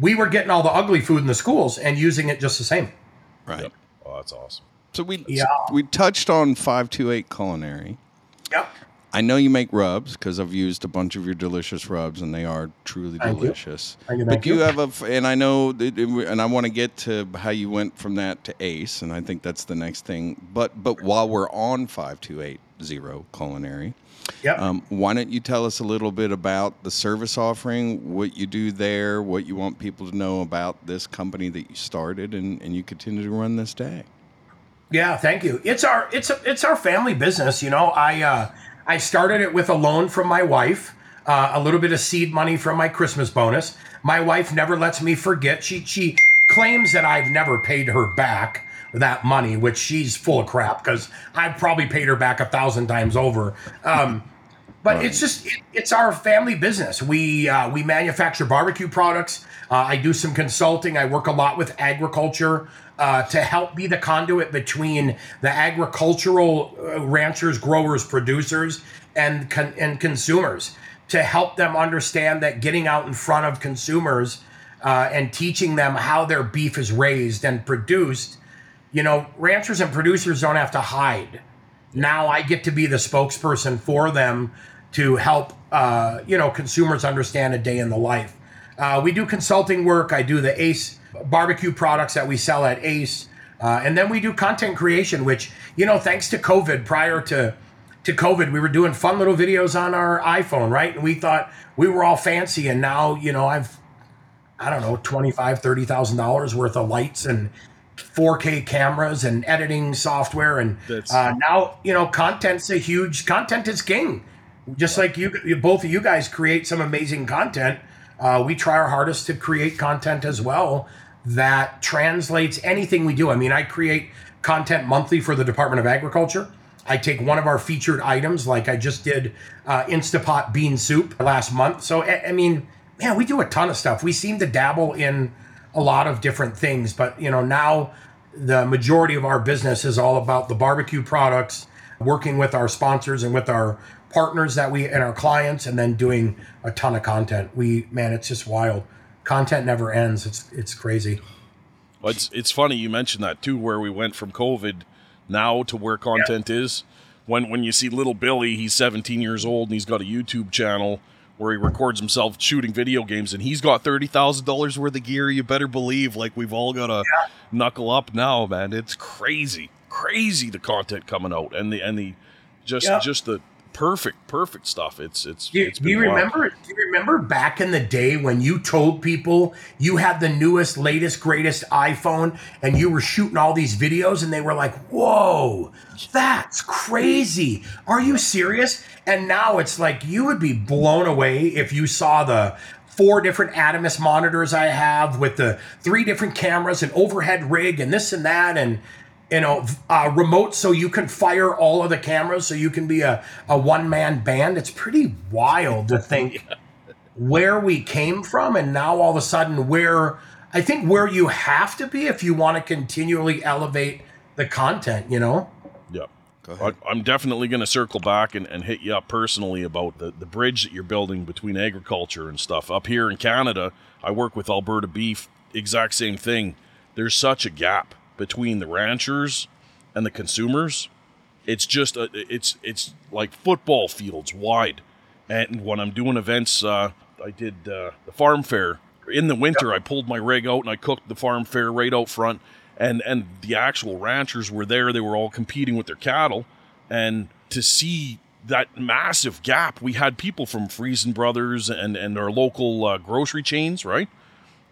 We were getting all the ugly food in the schools and using it just the same. Right. Yep. Oh, that's awesome. So we Yeah. we touched on 528 culinary. Yep. I know you make rubs because I've used a bunch of your delicious rubs, and they are truly Thank you. delicious. Thank you, but you have a, and I know, that it- and I want to get to how you went from that to Ace, and I think that's the next thing. But but while we're on five two eight zero culinary, Yep. um, why don't you tell us a little bit about the service offering, what you do there, what you want people to know about this company that you started, and, and you continue to run this day. Yeah, thank you. It's our it's a, it's our family business. You know, I uh, I started it with a loan from my wife, uh, a little bit of seed money from my Christmas bonus. My wife never lets me forget. She she claims that I've never paid her back that money, which she's full of crap because I've probably paid her back a thousand times over. Um, but it's just it, it's our family business. We uh, we manufacture barbecue products. Uh, I do some consulting. I work a lot with agriculture uh, to help be the conduit between the agricultural uh, ranchers, growers, producers, and con- and consumers to help them understand that getting out in front of consumers uh, and teaching them how their beef is raised and produced. You know, ranchers and producers don't have to hide now I get to be the spokesperson for them to help uh, you know consumers understand a day in the life. Uh, we do consulting work. I do the Ace barbecue products that we sell at Ace, uh, and then we do content creation. Which you know, thanks to COVID, prior to to COVID, we were doing fun little videos on our iPhone, right? And we thought we were all fancy, and now you know I've I don't know, twenty-five, thirty thousand dollars worth of lights and 4K cameras and editing software, and uh, now you know content's a huge content is king. Just like you, you both of you guys create some amazing content. Uh, we try our hardest to create content as well that translates anything we do. I mean, I create content monthly for the Department of Agriculture. I take one of our featured items, like I just did uh, Instapot bean soup last month. So, I, I mean, man, we do a ton of stuff. We seem to dabble in a lot of different things, but you know, now the majority of our business is all about the barbecue products, working with our sponsors and with our partners that we and our clients, and then doing a ton of content. We man, it's just wild. Content never ends. It's it's crazy. Well, it's it's funny you mentioned that too, where we went from COVID now to where content is. When when you see little Billy, he's 17 years old and he's got a YouTube channel where he records himself shooting video games, and he's got thirty thousand dollars worth of gear. You better believe, like we've all got to Yeah. knuckle up now, man. It's crazy, crazy the content coming out and the and the just Yeah. just the perfect perfect stuff. It's it's Do you, it's do you wild. remember? Do you remember back in the day when you told people you had the newest, latest, greatest iPhone, and you were shooting all these videos, and they were like, "Whoa, that's crazy! Are you serious?" And now it's like you would be blown away if you saw the four different Atomos monitors I have with the three different cameras and overhead rig and this and that and you know uh, remote so you can fire all of the cameras so you can be a, a one-man band it's pretty wild to think where we came from and now all of a sudden where i think where you have to be if you want to continually elevate the content you know Yeah. Go ahead. I, I'm definitely going to circle back and, and hit you up personally about the, the bridge that you're building between agriculture and stuff. Up here in Canada, I work with Alberta Beef, exact same thing. There's such a gap between the ranchers and the consumers. It's just a, it's it's like football fields wide. And when I'm doing events, uh, I did uh, the farm fair in the winter. I pulled my rig out and I cooked the farm fair right out front. And and the actual ranchers were there. They were all competing with their cattle, and to see that massive gap, we had people from Friesen Brothers and and our local uh, grocery chains, right?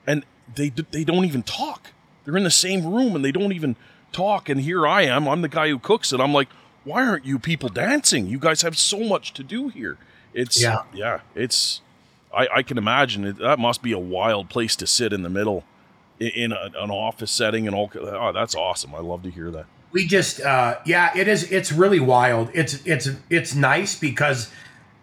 And they they don't even talk. They're in the same room and they don't even talk. And here I am. I'm the guy who cooks it. I'm like, why aren't you people dancing? You guys have so much to do here. It's Yeah. yeah. It's I, I can imagine it, that must be a wild place to sit in the middle i- in a, an office setting and all. Oh, that's awesome. I love to hear that. we just uh yeah it is it's really wild it's it's it's nice because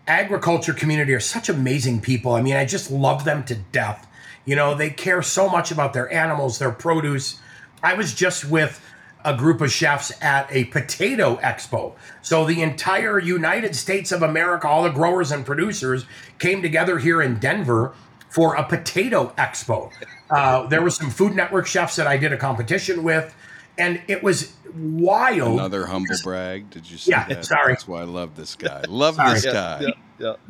agriculture community are such amazing people i mean i just love them to death you know they care so much about their animals their produce i was just with a group of chefs at a potato expo so the entire united states of america all the growers and producers came together here in denver for a potato expo uh, there were some food network chefs that i did a competition with and it was wild. Another humble brag. Did you see Yeah, that? sorry. That's why I love this guy. Love Sorry. this guy.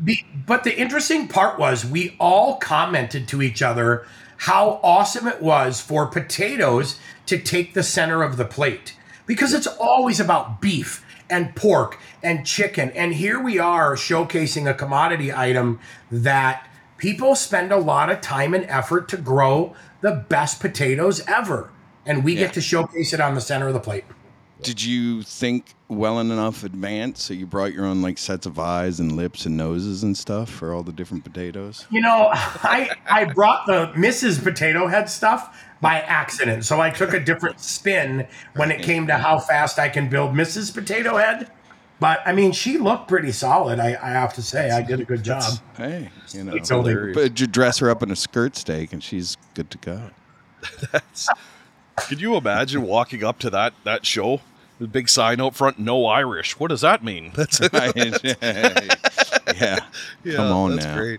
Be, but the interesting part was we all commented to each other how awesome it was for potatoes to take the center of the plate because it's always about beef and pork and chicken. And here we are showcasing a commodity item that people spend a lot of time and effort to grow the best potatoes ever. And we Yeah. get to showcase it on the center of the plate. Did you think well enough advance so you brought your own like sets of eyes and lips and noses and stuff for all the different potatoes? You know, <laughs> I I brought the Mrs. Potato Head stuff by accident. So I took a different spin when it came to how fast I can build Mrs. Potato Head. But I mean, she looked pretty solid. I, I have to say, I did a good job. Hey, you know, It's hilarious. but you dress her up in a skirt steak and she's good to go. <laughs> That's. Could you imagine walking up to that that show? The big sign out front, no Irish. What does that mean? That's <laughs> <laughs> <laughs> yeah. yeah. Come on that's now.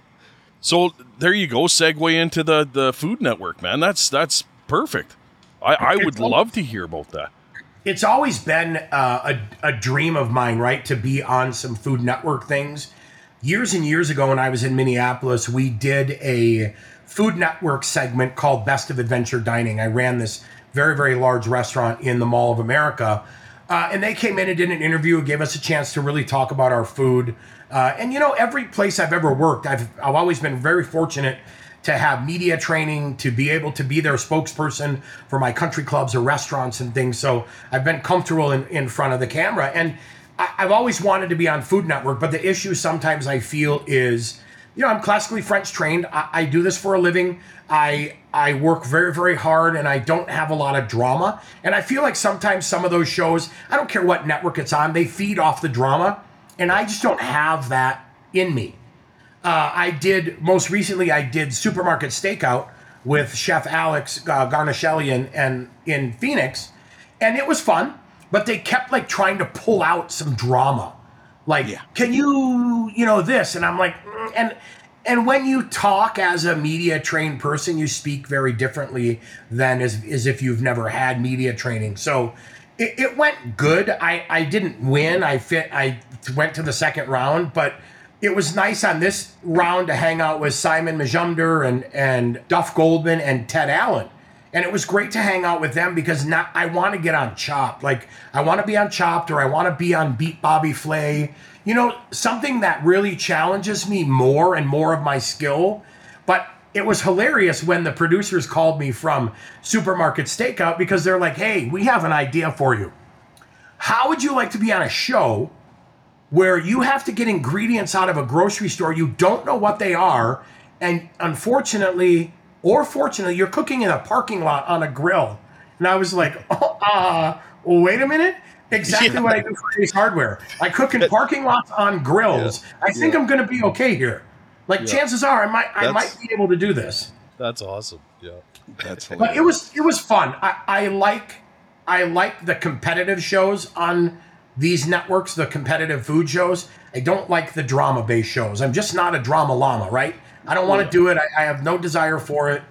So there you go. Segue into the the Food Network, man. That's that's perfect. I, I would love to hear about that. It's always been uh, a, a dream of mine, right, to be on some Food Network things. Years and years ago, when I was in Minneapolis, we did a Food Network segment called Best of Adventure Dining. I ran this very, very large restaurant in the Mall of America. Uh, and they came in and did an interview, and gave us a chance to really talk about our food. Uh, and you know, every place I've ever worked, I've I've always been very fortunate to have media training, to be able to be their spokesperson for my country clubs or restaurants and things. So I've been comfortable in, in front of the camera. And I, I've always wanted to be on Food Network, but the issue sometimes I feel is, you know, I'm classically French trained. I, I do this for a living. I I work very very hard, and I don't have a lot of drama. And I feel like sometimes some of those shows, I don't care what network it's on, they feed off the drama, and I just don't have that in me. Uh, I did most recently. I did supermarket stakeout with Chef Alex uh, Guarnaschelli and, and in Phoenix, and it was fun. But they kept like trying to pull out some drama. Like, Yeah. can you, you know, this? And I'm like, mm, and and when you talk as a media trained person, you speak very differently than as, as if you've never had media training. So it, it went good. I, I didn't win. I fit. I went to the second round, but it was nice on this round to hang out with Simon Majumdar and and Duff Goldman and Ted Allen. And it was great to hang out with them because now I want to get on Chopped. Like I want to be on Chopped or I want to be on Beat Bobby Flay. You know, something that really challenges me more and more of my skill. But it was hilarious when the producers called me from Supermarket Stakeout because they're like, "Hey, we have an idea for you. How would you like to be on a show where you have to get ingredients out of a grocery store you don't know what they are and unfortunately or fortunately you're cooking in a parking lot on a grill and i was like <laughs> oh, uh wait a minute exactly Yeah. what i do for ace hardware i cook in parking lots on grills i think i'm gonna be okay here like chances are i might i might be able to do this That's awesome. Yeah. That's but hilarious. it was it was fun. I, I like I like the competitive shows on these networks, the competitive food shows. I don't like the drama based shows. I'm just not a drama llama, right? I don't want to do it. I, I have no desire for it.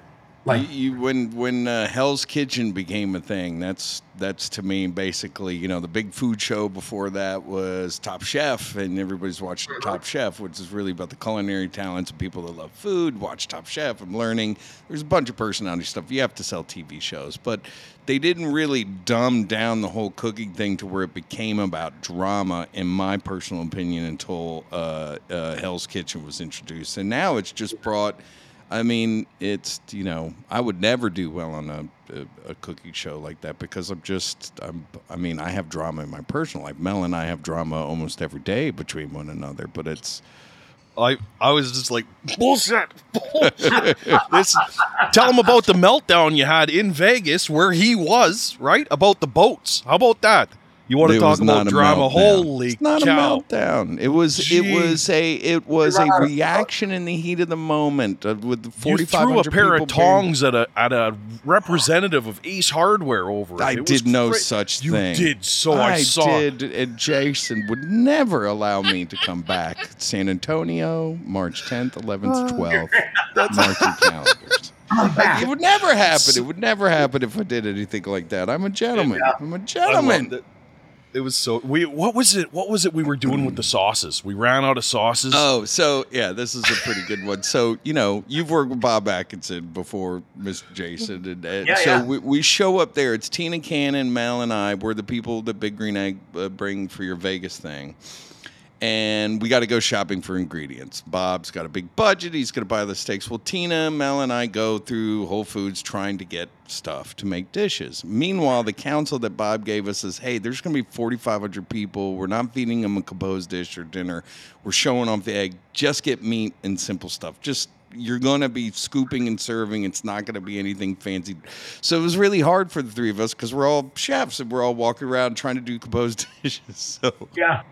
Like you, you when when uh, Hell's Kitchen became a thing, that's that's to me basically you know the big food show before that was Top Chef, and everybody's watching Top Chef, which is really about the culinary talents of people that love food. Watch Top Chef. I'm learning. There's a bunch of personality stuff. You have to sell TV shows, but they didn't really dumb down the whole cooking thing to where it became about drama, in my personal opinion, until uh, uh, Hell's Kitchen was introduced, and now it's just brought. I mean, it's you know, I would never do well on a, a, a cooking show like that because I'm just, I'm, I mean, I have drama in my personal life. Mel and I have drama almost every day between one another, but it's I I was just like, <laughs> Bullshit. Bullshit. <laughs> this, tell him about the meltdown you had in Vegas where he was, right? About the boats. How about that? You want to it talk about not a drama? meltdown. Holy it's not cow. a meltdown. It was, it was a, it was a You're not a- reaction in the heat of the moment uh, with the You threw a pair of people being- tongs at a at a representative of Ace Hardware over it. I It did no cra- such you thing. You did so. I, saw. did, and Jason would never allow me to come back. San Antonio, March 10th, 11th, 12th. Mark your calendars. Like, it would never happen. It would never happen if I did anything like that. I'm a gentleman. I'm a I loved gentleman. It. It was so. We what was it? What was it we were doing with the sauces? We ran out of sauces. Oh, so yeah, this is a pretty good one. So you know, you've worked with Bob Atkinson before, Mr. Jason, and, and Yeah, so yeah. We, we show up there. It's Tina Cannon, Mel, and I. We're the people that Big Green Egg uh, bring for your Vegas thing, and we got to go shopping for ingredients. Bob's got a big budget. He's going to buy the steaks. Well, Tina, Mel, and I go through Whole Foods trying to get stuff to make dishes. Meanwhile, the counsel that Bob gave us is, hey, there's going to be 4,500 people. We're not feeding them a composed dish or dinner. We're showing off the egg. Just get meat and simple stuff. Just you're going to be scooping and serving. It's not going to be anything fancy. So it was really hard for the three of us because we're all chefs and we're all walking around trying to do composed <laughs> dishes. So yeah.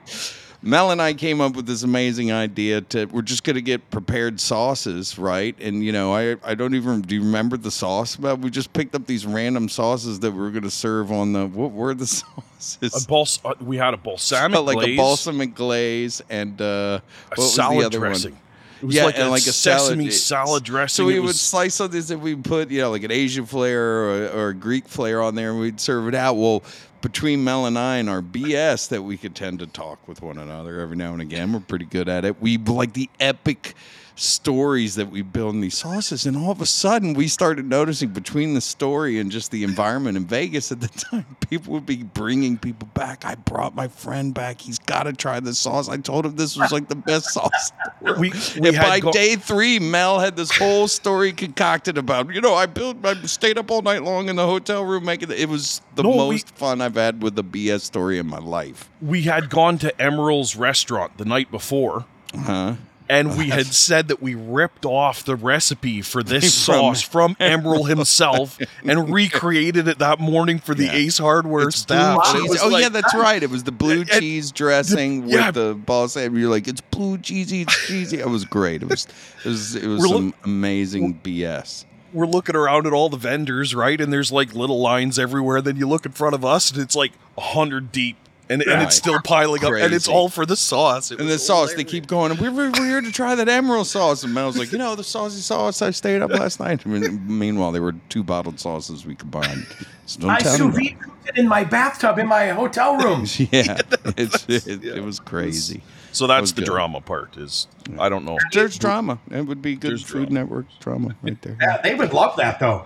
Mel and I came up with this amazing idea to we're just gonna get prepared sauces, right? And you know, I I don't even do you remember the sauce? But we just picked up these random sauces that we were gonna serve on the what were the <laughs> sauces? a bals- uh, we had a balsamic like glaze, a balsamic glaze and uh, a what was the salad other one? dressing. It was yeah, like, and a like a sesame salad, salad, dressing. So we It would was- slice something that we put, you know, like an Asian flair or, or a Greek flair on there, and we'd serve it out. Well, between Mel and I and our BS that we could tend to talk with one another every now and again, we're pretty good at it. We like the epic stories that we build in these sauces, and all of a sudden we started noticing between the story and just the environment in Vegas at the <laughs> time, people would be bringing people back. I brought my friend back. He's got to try this sauce. I told him this was like the best sauce. we, we And by go- day three, Mel had this whole story concocted about, you know, I built, I stayed up all night long in the hotel room making it. It was the No, we- most fun I've had with the BS story in my life. we had gone to Emeril's restaurant the night before. Huh? And we had said that we ripped off the recipe for <laughs> this sauce from <laughs> Emeril himself and <laughs> recreated it that morning for the Yeah. Ace Hardware It's staff. blue cheese. Oh like- yeah, that's right. It was the blue And- cheese dressing yeah. with the balsam. You're like, it's blue cheesy, it's cheesy. It was great. It was, it was, it was We're some look- amazing BS. we're looking around at all the vendors, right? And there's like little lines everywhere. Then you look in front of us, and it's like a hundred deep and, and it's still piling up, and it's Crazy. all for the sauce. It And the was sauce, they hilarious. keep going. We're, we're, we're here to try that Emeril sauce. And Mel's like, you know, the saucy sauce. I stayed up last night. I mean, meanwhile, there were two bottled sauces we combined. So don't I tell sous me. vide cooked it in my bathtub in my hotel room. <laughs> Yeah, <laughs> it's, it, it was crazy. So that's was the good. drama part. Is I don't know. There's drama. It would be good There's Food drama. Network drama right there. Yeah, they would love that though.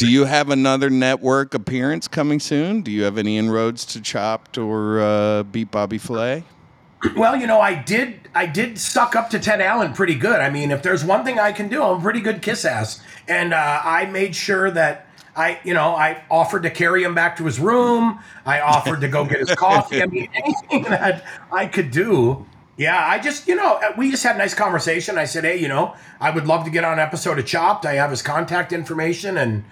Do you have another network appearance coming soon? Do you have any inroads to Chopped or uh, Beat Bobby Flay? Well, you know, I did I did suck up to Ted Allen pretty good. I mean, if there's one thing I can do, I'm a pretty good kiss ass. And uh, I made sure that I, you know, I offered to carry him back to his room. I offered to go get his coffee. I mean, <laughs> anything that I could do. Yeah, I just, you know, we just had a nice conversation. I said, hey, you know, I would love to get on an episode of Chopped. I have his contact information and,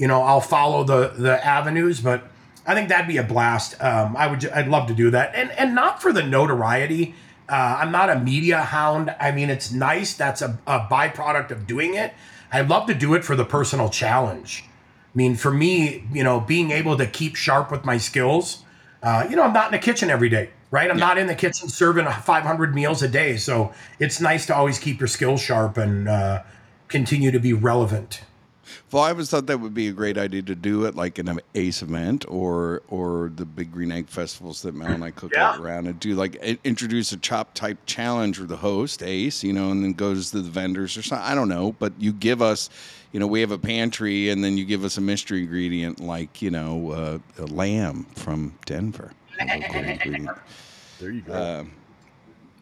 you know, I'll follow the the avenues, but I think that'd be a blast. Um, I would, I'd love to do that, and and not for the notoriety. Uh, I'm not a media hound. I mean, it's nice. That's a, a byproduct of doing it. I love to do it for the personal challenge. I mean, for me, you know, being able to keep sharp with my skills. Uh, you know, I'm not in the kitchen every day, right? I'm not in the kitchen serving 500 meals a day. So it's nice to always keep your skills sharp and uh, continue to be relevant. Well, I always thought that would be a great idea to do it like in an ACE event or or the big green egg festivals that Mel and I cook Yeah. out around and do like introduce a chop type challenge with the host Ace, you know, and then goes to the vendors or something. I don't know, but you give us, you know, we have a pantry and then you give us a mystery ingredient like you know uh, a lamb from Denver. A local ingredient. There you go. Um,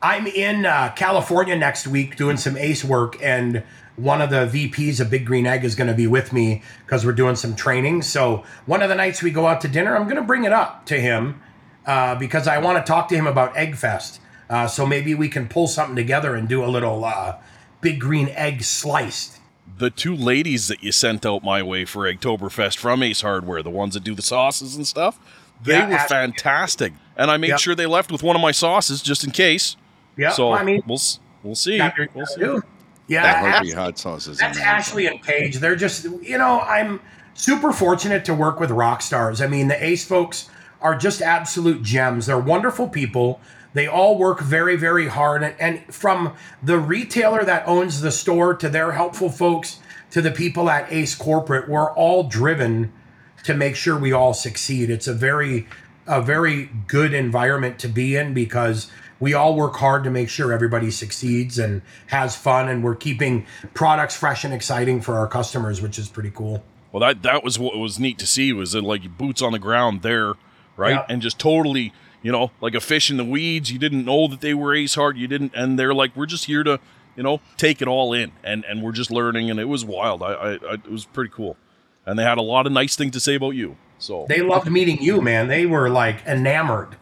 I'm in uh, California next week doing some ACE work, and one of the VPs of Big Green Egg is going to be with me because we're doing some training. So one of the nights we go out to dinner, I'm going to bring it up to him uh, because I want to talk to him about Egg Fest. Uh, so maybe we can pull something together and do a little uh, Big Green Egg sliced. the two ladies that you sent out my way for Eggtoberfest from Ace Hardware, the ones that do the sauces and stuff, they Yeah, were fantastic. And I made Yep. sure they left with one of my sauces just in case. Yeah, so I mean, we'll we'll see. We'll see. Yeah, that Heartbeat hot sauce is That's amazing. Ashley and Paige. They're just, you know, I'm super fortunate to work with rock stars. I mean, the Ace folks are just absolute gems. They're wonderful people. They all work very, very hard. And, and from the retailer that owns the store to their helpful folks to the people at Ace Corporate, we're all driven to make sure we all succeed. It's a very, a very good environment to be in because we all work hard to make sure everybody succeeds and has fun, and we're keeping products fresh and exciting for our customers, which is pretty cool. Well, that that was what was neat to see was that like boots on the ground there, right? Yeah. And just totally, you know, like a fish in the weeds. You didn't know that they were Ace Hard. You didn't, and they're like, we're just here to, you know, take it all in, and and we're just learning, and it was wild. I, I, I it was pretty cool, and they had a lot of nice things to say about you. So They loved meeting you, man. They were like enamored.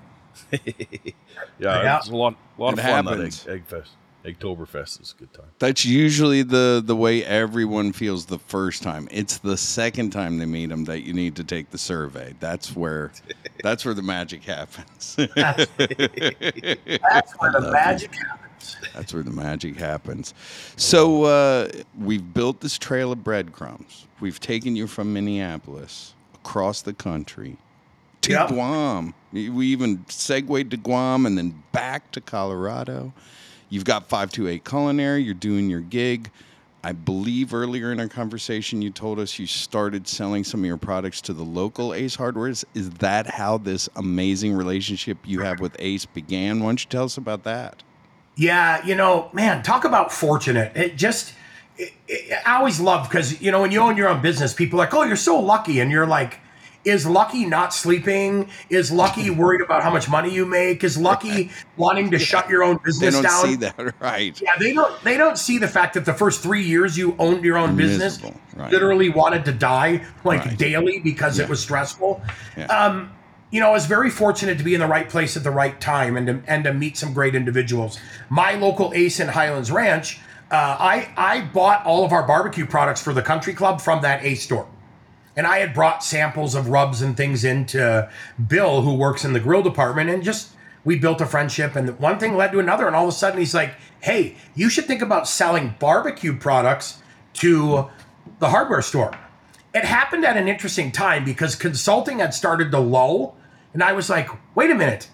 <laughs> yeah, Yeah. it's a lot, lot of fun. happens. That egg, egg fest, Eggtoberfest is a good time. That's usually the the way everyone feels the first time. It's the second time they meet them that you need to take the survey. That's where <laughs> that's where the magic happens. That's, <laughs> that's where the magic happens. that's where the magic happens. So uh, we've built this trail of breadcrumbs. We've taken you from Minneapolis across the country to Yep. Guam. We even segued to Guam and then back to Colorado. You've got 528 Culinary. You're doing your gig. I believe earlier in our conversation you told us you started selling some of your products to the local Ace Hardwares. Is that how this amazing relationship you have with Ace began? Why don't you tell us about that? Yeah, you know, man, talk about fortunate. It just, it, it, I always love because, you know, when you own your own business, people are like, oh, you're so lucky. And you're like, is Lucky not sleeping? Is Lucky <laughs> worried about how much money you make? Is Lucky wanting to shut your own business They business don't down? see that, <laughs> right? Yeah, they don't. They don't see the fact that the first three years you owned your own business, right. literally wanted to die like Right. daily because Yeah. it was stressful. Yeah. Um, you know, I was very fortunate to be in the right place at the right time and to, and to meet some great individuals. My local Ace in Highlands Ranch, uh, I I bought all of our barbecue products for the country club from that Ace store. And I had brought samples of rubs and things into Bill, who works in the grill department, and just we built a friendship. And one thing led to another, and all of a sudden he's like, "Hey, you should think about selling barbecue products to the hardware store." It happened at an interesting time because consulting had started to lull, And I was like, wait a minute.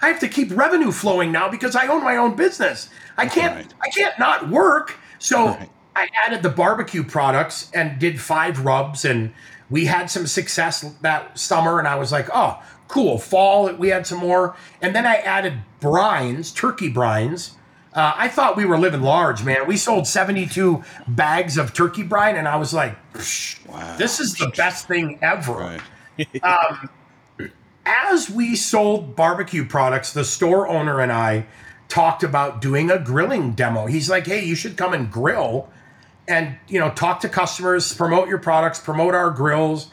I have to keep revenue flowing now because I own my own business. I can't Right. I can't not work. So Right. I added the barbecue products and did five rubs and we had some success that summer and I was like, "Oh, cool. Fall we had some more." And then I added brines, turkey brines. Uh, I thought we were living large, man. We sold 72 bags of turkey brine and I was like, "Psh, "This is the best thing ever." Right. <laughs> as we sold barbecue products, the store owner and I talked about doing a grilling demo. He's like, "Hey, you should come and grill and, you know, talk to customers, promote your products, promote our grills."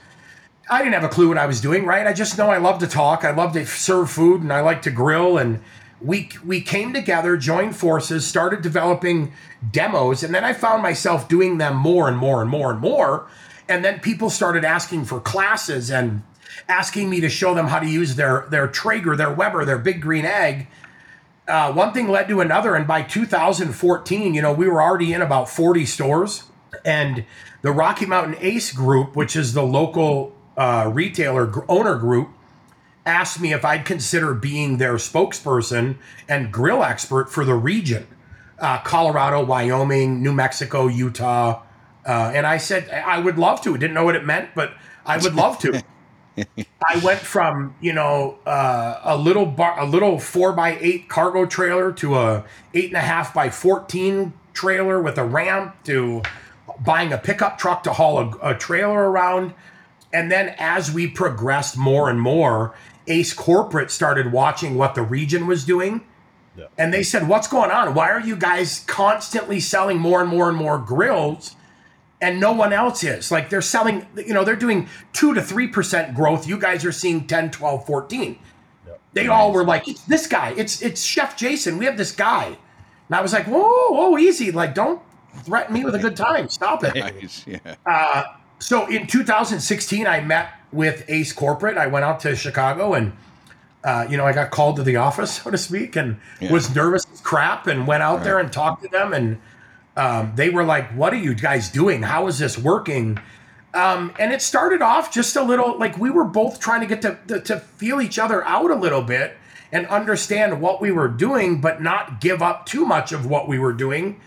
I didn't have a clue what I was doing, right? I just know I love to talk, I love to serve food, and I like to grill and we we came together, joined forces, started developing demos, and then I found myself doing them more and more and more and more. And then people started asking for classes and asking me to show them how to use their their Traeger, their Weber, their Big Green Egg. Uh, one thing led to another, and by 2014, you know, we were already in about 40 stores, and the Rocky Mountain Ace Group, which is the local uh, retailer owner group, asked me if I'd consider being their spokesperson and grill expert for the region uh, Colorado, Wyoming, New Mexico, Utah. Uh, and I said, I would love to. Didn't know what it meant, but I would love to. <laughs> I went from you know uh, a little bar, a little four by eight cargo trailer to a eight and a half by fourteen trailer with a ramp to buying a pickup truck to haul a, a trailer around. And then as we progressed more and more, Ace Corporate started watching what the region was doing. And they said, What's going on? Why are you guys constantly selling more and more and more grills? And no one else is. Like they're selling, you know, they're doing 2 to 3% growth. You guys are seeing 10, 12, 14. They all were like, It's this guy. It's it's Chef Jason. We have this guy. And I was like, Whoa, whoa, easy. Like, don't threaten me with a good time. Stop it. <laughs> Nice. Yeah. Uh, so in 2016, I met with Ace Corporate. I went out to Chicago and, uh, you know, I got called to the office, <laughs> so to speak, and was nervous as crap and went out there and talked to them. And um, they were like, What are you guys doing? How is this working? Um, and it started off just a little like we were both trying to get to, to, to feel each other out a little bit and understand what we were doing, but not give up too much of what we were doing.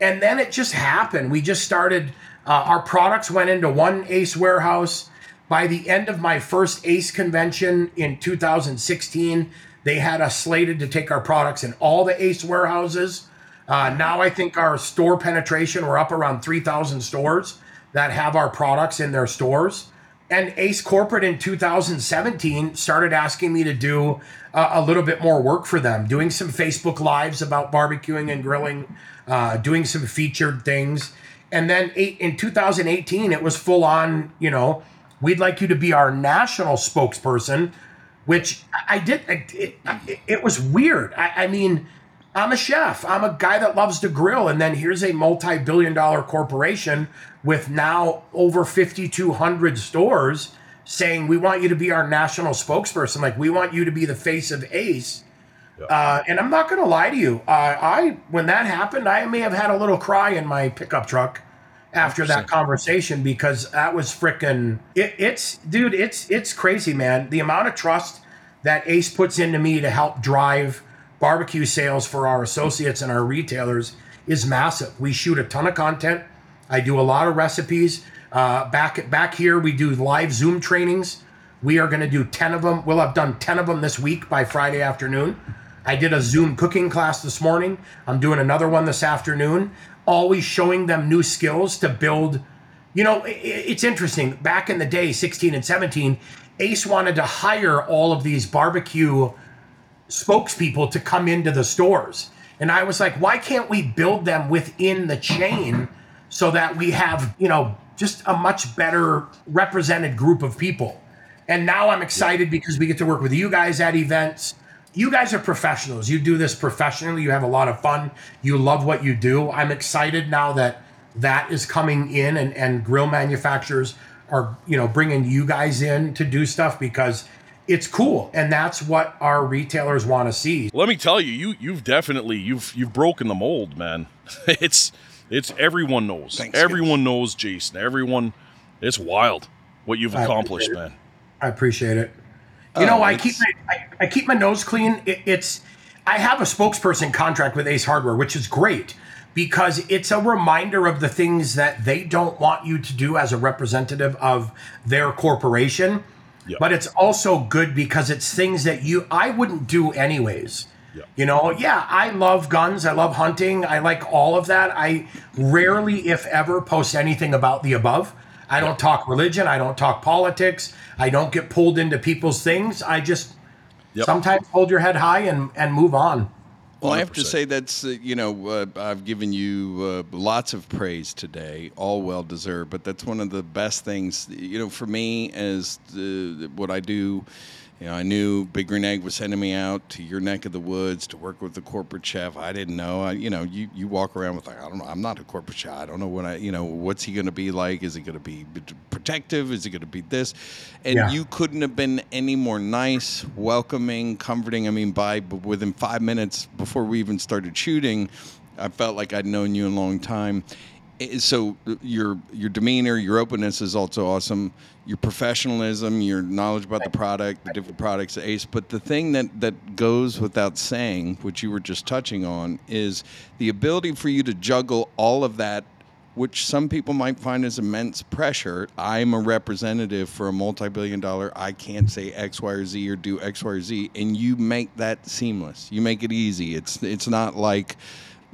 And then it just happened. We just started, uh, our products went into one Ace warehouse. By the end of my first Ace convention in 2016, they had us slated to take our products in all the Ace warehouses. Uh, now I think our store penetration, we're up around 3,000 stores that have our products in their stores. And Ace Corporate in 2017 started asking me to do uh, a little bit more work for them, doing some Facebook Lives about barbecuing and grilling, uh, doing some featured things. And then eight, in 2018, it was full on, you know, we'd like you to be our national spokesperson, which I did. It, it, it was weird. I, I mean, I'm a chef. I'm a guy that loves to grill. And then here's a multi billion dollar corporation with now over 5,200 stores saying, we want you to be our national spokesperson. Like, we want you to be the face of Ace. Uh, and I'm not going to lie to you. Uh, I when that happened, I may have had a little cry in my pickup truck after that conversation because that was freaking. It, it's dude, it's it's crazy, man. The amount of trust that Ace puts into me to help drive barbecue sales for our associates and our retailers is massive. We shoot a ton of content. I do a lot of recipes. Uh, back back here, we do live Zoom trainings. We are going to do 10 of them. We'll have done 10 of them this week by Friday afternoon. I did a Zoom cooking class this morning. I'm doing another one this afternoon. Always showing them new skills to build. You know, it's interesting. Back in the day, 16 and 17, Ace wanted to hire all of these barbecue spokespeople to come into the stores. And I was like, why can't we build them within the chain so that we have, you know, just a much better represented group of people? And now I'm excited because we get to work with you guys at events. You guys are professionals. You do this professionally. You have a lot of fun. You love what you do. I'm excited now that that is coming in and, and grill manufacturers are, you know, bringing you guys in to do stuff because it's cool. And that's what our retailers want to see. Let me tell you, you you've definitely you've you've broken the mold, man. <laughs> It's it's everyone knows. Thanks, everyone knows Jason. Everyone it's wild what you've I accomplished, appreciate it. man. I appreciate it. You know, Oh, I keep my I, I keep my nose clean. It, it's I have a spokesperson contract with Ace Hardware, which is great because it's a reminder of the things that they don't want you to do as a representative of their corporation. Yeah. But it's also good because it's things that you I wouldn't do anyways. Yeah. You know, yeah, I love guns. I love hunting. I like all of that. I rarely, if ever, post anything about the above. I don't talk religion. I don't talk politics. I don't get pulled into people's things. I just Yep. sometimes hold your head high and, and move on. Well, I have to say that's uh, you know uh, I've given you uh, lots of praise today, all well deserved. But that's one of the best things you know for me as the, what I do. You know, I knew Big Green Egg was sending me out to your neck of the woods to work with the corporate chef. I didn't know. I, you know, you, you walk around with like I don't know. I'm not a corporate chef. I don't know what I. You know, what's he going to be like? Is he going to be protective? Is he going to be this? And Yeah. you couldn't have been any more nice, welcoming, comforting. I mean, by within five minutes before we even started shooting, I felt like I'd known you a long time. So uh, your your demeanor, your openness is also awesome. Your professionalism, your knowledge about the product, the different products, Ace. But the thing that that goes without saying, which you were just touching on, is the ability for you to juggle all of that which some people might find as immense pressure. I'm a representative for a multi billion dollar. I can't say X, Y, or Z or do X, Y, or Z. And you make that seamless. You make it easy. It's it's not like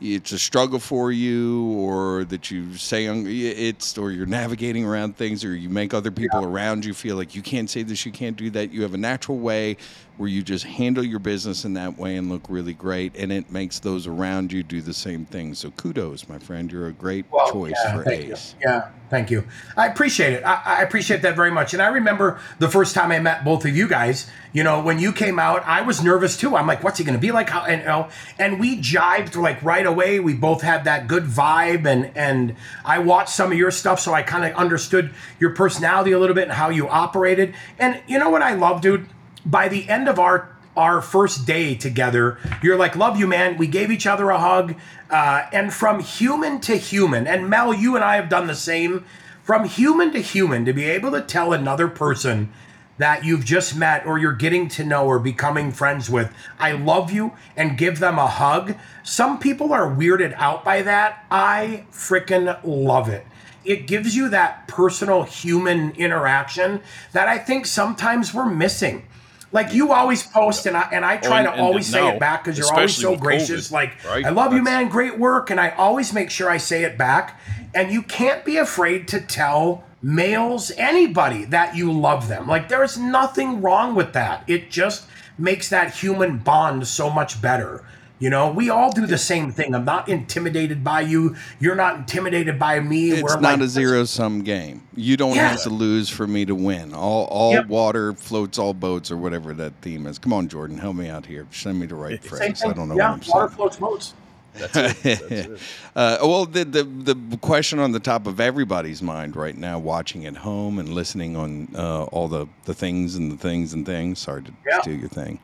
it's a struggle for you or that you say it's or you're navigating around things or you make other people around you feel like you can't say this you can't do that you have a natural way where you just handle your business in that way and look really great and it makes those around you do the same thing so kudos my friend you're a great Well, choice yeah, for ace You. Yeah, thank you. I appreciate it. I, I appreciate that very much. And I remember the first time I met both of you guys. You know, when you came out, I was nervous too. I'm like, what's he going to be like? How and you know, and we jived like right away. We both had that good vibe, and and I watched some of your stuff, so I kind of understood your personality a little bit and how you operated. And you know what I love, dude? By the end of our our first day together, you're like, love you, man. We gave each other a hug. Uh, and from human to human, and Mel, you and I have done the same. From human to human, to be able to tell another person that you've just met or you're getting to know or becoming friends with, I love you, and give them a hug. Some people are weirded out by that. I freaking love it it gives you that personal human interaction that I think sometimes we're missing. Like you always post, and I and I try and- to always say it back because you're always so gracious. COVID, like right? I love you, man, great work, and I always make sure I say it back. And you can't be afraid to tell males, anybody, that you love them. Like there is nothing wrong with that. It just makes that human bond so much better. You know, we all do the same thing. I'm not intimidated by you. You're not intimidated by me. it's We're not like- a zero sum game you don't Yeah. have to lose for me to win all all Yep. water floats all boats or whatever that theme is come on jordan help me out here send me the right Same phrase thing. i don't know yeah, what i'm water saying floats boats. That's it. That's <laughs> Uh, well, the, the the question on the top of everybody's mind right now, watching at home and listening on uh, all the, the things and the things and things. Sorry to Yeah. steal your thing.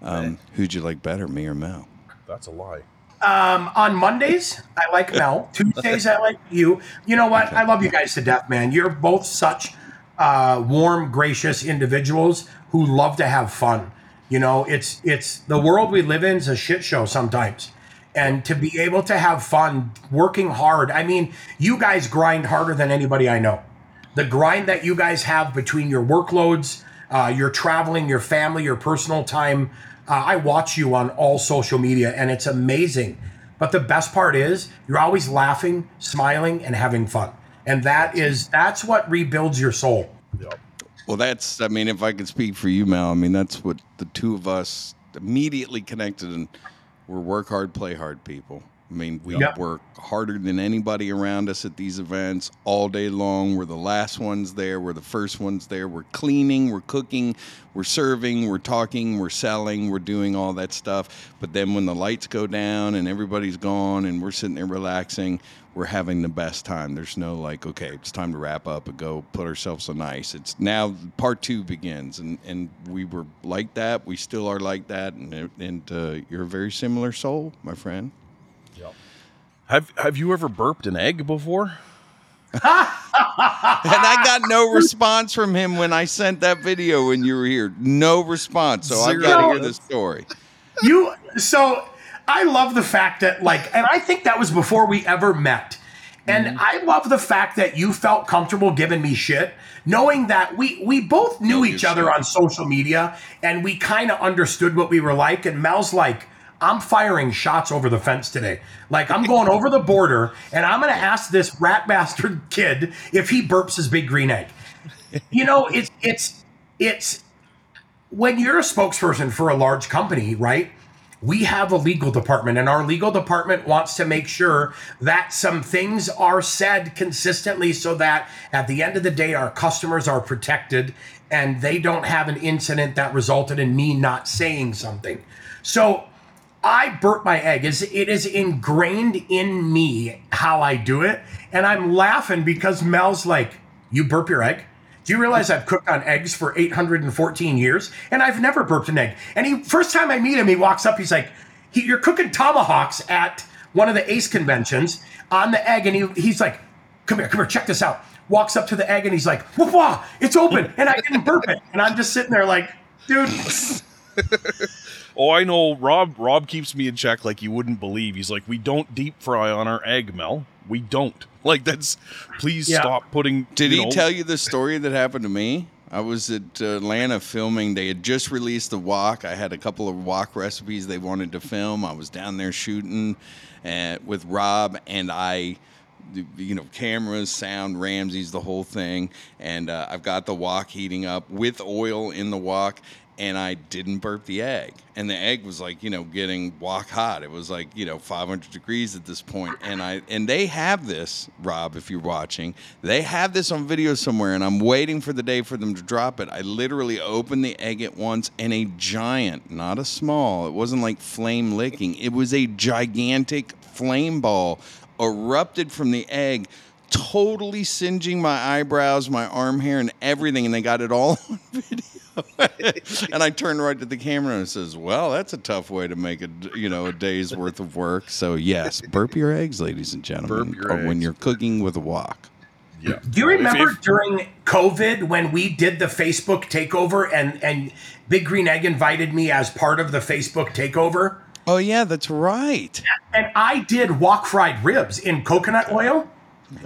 Um, who'd you like better, me or Mel? That's a lie. Um, on Mondays, I like Mel. <laughs> Tuesdays, I like you. You know what? I love you guys to death, man. You're both such uh, warm, gracious individuals who love to have fun. You know, it's it's the world we live in is a shit show sometimes. And to be able to have fun, working hard. I mean, you guys grind harder than anybody I know. The grind that you guys have between your workloads, uh, your traveling, your family, your personal time. Uh, I watch you on all social media and it's amazing. But the best part is you're always laughing, smiling, and having fun. And that is that's what rebuilds your soul. Yep. Well, that's. I mean, if I could speak for you, Mel, I mean that's what the two of us immediately connected, and we're work hard, play hard people. I mean, we Yep. work harder than anybody around us at these events all day long. We're the last ones there. We're the first ones there. We're cleaning, we're cooking, we're serving, we're talking, we're selling, we're doing all that stuff. But then when the lights go down and everybody's gone and we're sitting there relaxing, we're having the best time. There's no like, okay, it's time to wrap up and go put ourselves on ice. It's now part two begins, and and we were like that. We still are like that, and and uh, you're a very similar soul, my friend. Have Have you ever burped an egg before? <laughs> and I got no response from him when I sent that video when you were here. No response. So I've got to hear the story. You so I love the fact that like, and I think that was before we ever met. And mm-hmm. I love the fact that you felt comfortable giving me shit, knowing that we we both knew each other shit. on social media and we kind of understood what we were like. And Mel's like, I'm firing shots over the fence today. Like I'm going over the border and I'm gonna ask this rat bastard kid if he burps his big green egg. You know, it's it's it's when you're a spokesperson for a large company, right? we have a legal department and our legal department wants to make sure that some things are said consistently so that at the end of the day our customers are protected and they don't have an incident that resulted in me not saying something so i burp my egg it is ingrained in me how i do it and i'm laughing because mel's like you burp your egg do you realize I've cooked on eggs for 814 years and I've never burped an egg? And he first time I meet him, he walks up, he's like, he, "You're cooking tomahawks at one of the ACE conventions on the egg," and he, he's like, "Come here, come here, check this out." Walks up to the egg and he's like, "Whoa, it's open!" And I didn't burp it, and I'm just sitting there like, dude. <laughs> oh, I know. Rob Rob keeps me in check like you wouldn't believe. He's like, "We don't deep fry on our egg, Mel. We don't." <laughs> Like that's please yeah. stop putting. Did he know, tell you the story that happened to me? I was at Atlanta filming. They had just released the wok. I had a couple of wok recipes they wanted to film. I was down there shooting at, uh, with Rob, and I you know, cameras, sound, Ramsay's, the whole thing. And uh, I've got the wok heating up with oil in the wok and I didn't burp the egg. And the egg was like, you know, getting wok hot. It was like, you know, 500 degrees at this point. And I and they have this, Rob, if you're watching, they have this on video somewhere and I'm waiting for the day for them to drop it. I literally opened the egg at once and a giant, not a small, it wasn't like flame licking. It was a gigantic flame ball erupted from the egg totally singeing my eyebrows, my arm hair, and everything, and they got it all <laughs> on video. <laughs> and I turned right to the camera and says, "Well, that's a tough way to make a you know a day's worth of work." So yes, burp your eggs, ladies and gentlemen, or eggs. when you're cooking with a wok. Yeah. Do you remember if, if, during COVID when we did the Facebook takeover and and Big Green Egg invited me as part of the Facebook takeover? Oh yeah, that's right. And I did wok fried ribs in coconut oil.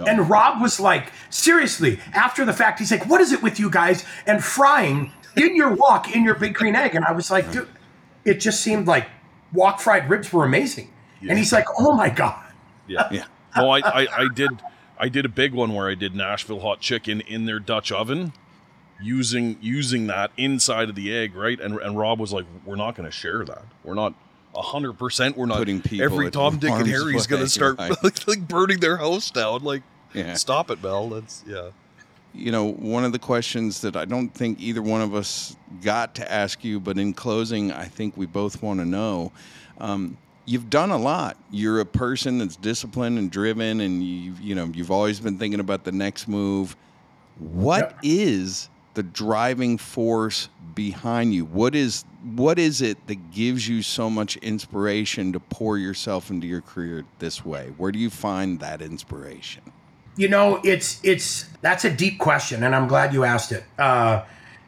And Rob was like, seriously, after the fact, he's like, what is it with you guys and frying in your wok in your big green egg? And I was like, dude, it just seemed like wok fried ribs were amazing. Yeah. And he's like, oh my God. Yeah. Yeah. No, I, I, I did I did a big one where I did Nashville hot chicken in their Dutch oven using using that inside of the egg, right? And and Rob was like, We're not gonna share that. We're not hundred percent. We're not putting people. Every Tom, Dick, and Harry's going to start <laughs> like, like, burning their house down. Like, yeah. stop it, Mel. That's yeah. You know, one of the questions that I don't think either one of us got to ask you, but in closing, I think we both want to know. Um, you've done a lot. You're a person that's disciplined and driven, and you've you know you've always been thinking about the next move. What yep. is the driving force behind you? What is what is it that gives you so much inspiration to pour yourself into your career this way? Where do you find that inspiration? You know, it's it's that's a deep question, and I'm glad you asked it. Uh,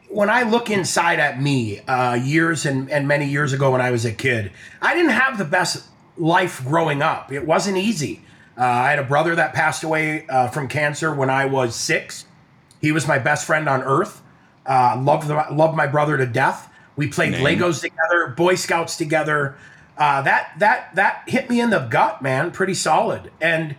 when I look inside at me, uh, years and, and many years ago when I was a kid, I didn't have the best life growing up. It wasn't easy. Uh, I had a brother that passed away uh, from cancer when I was six. He was my best friend on earth. Uh, loved the, loved my brother to death. We played Name. Legos together, Boy Scouts together. Uh, that that that hit me in the gut, man, pretty solid. And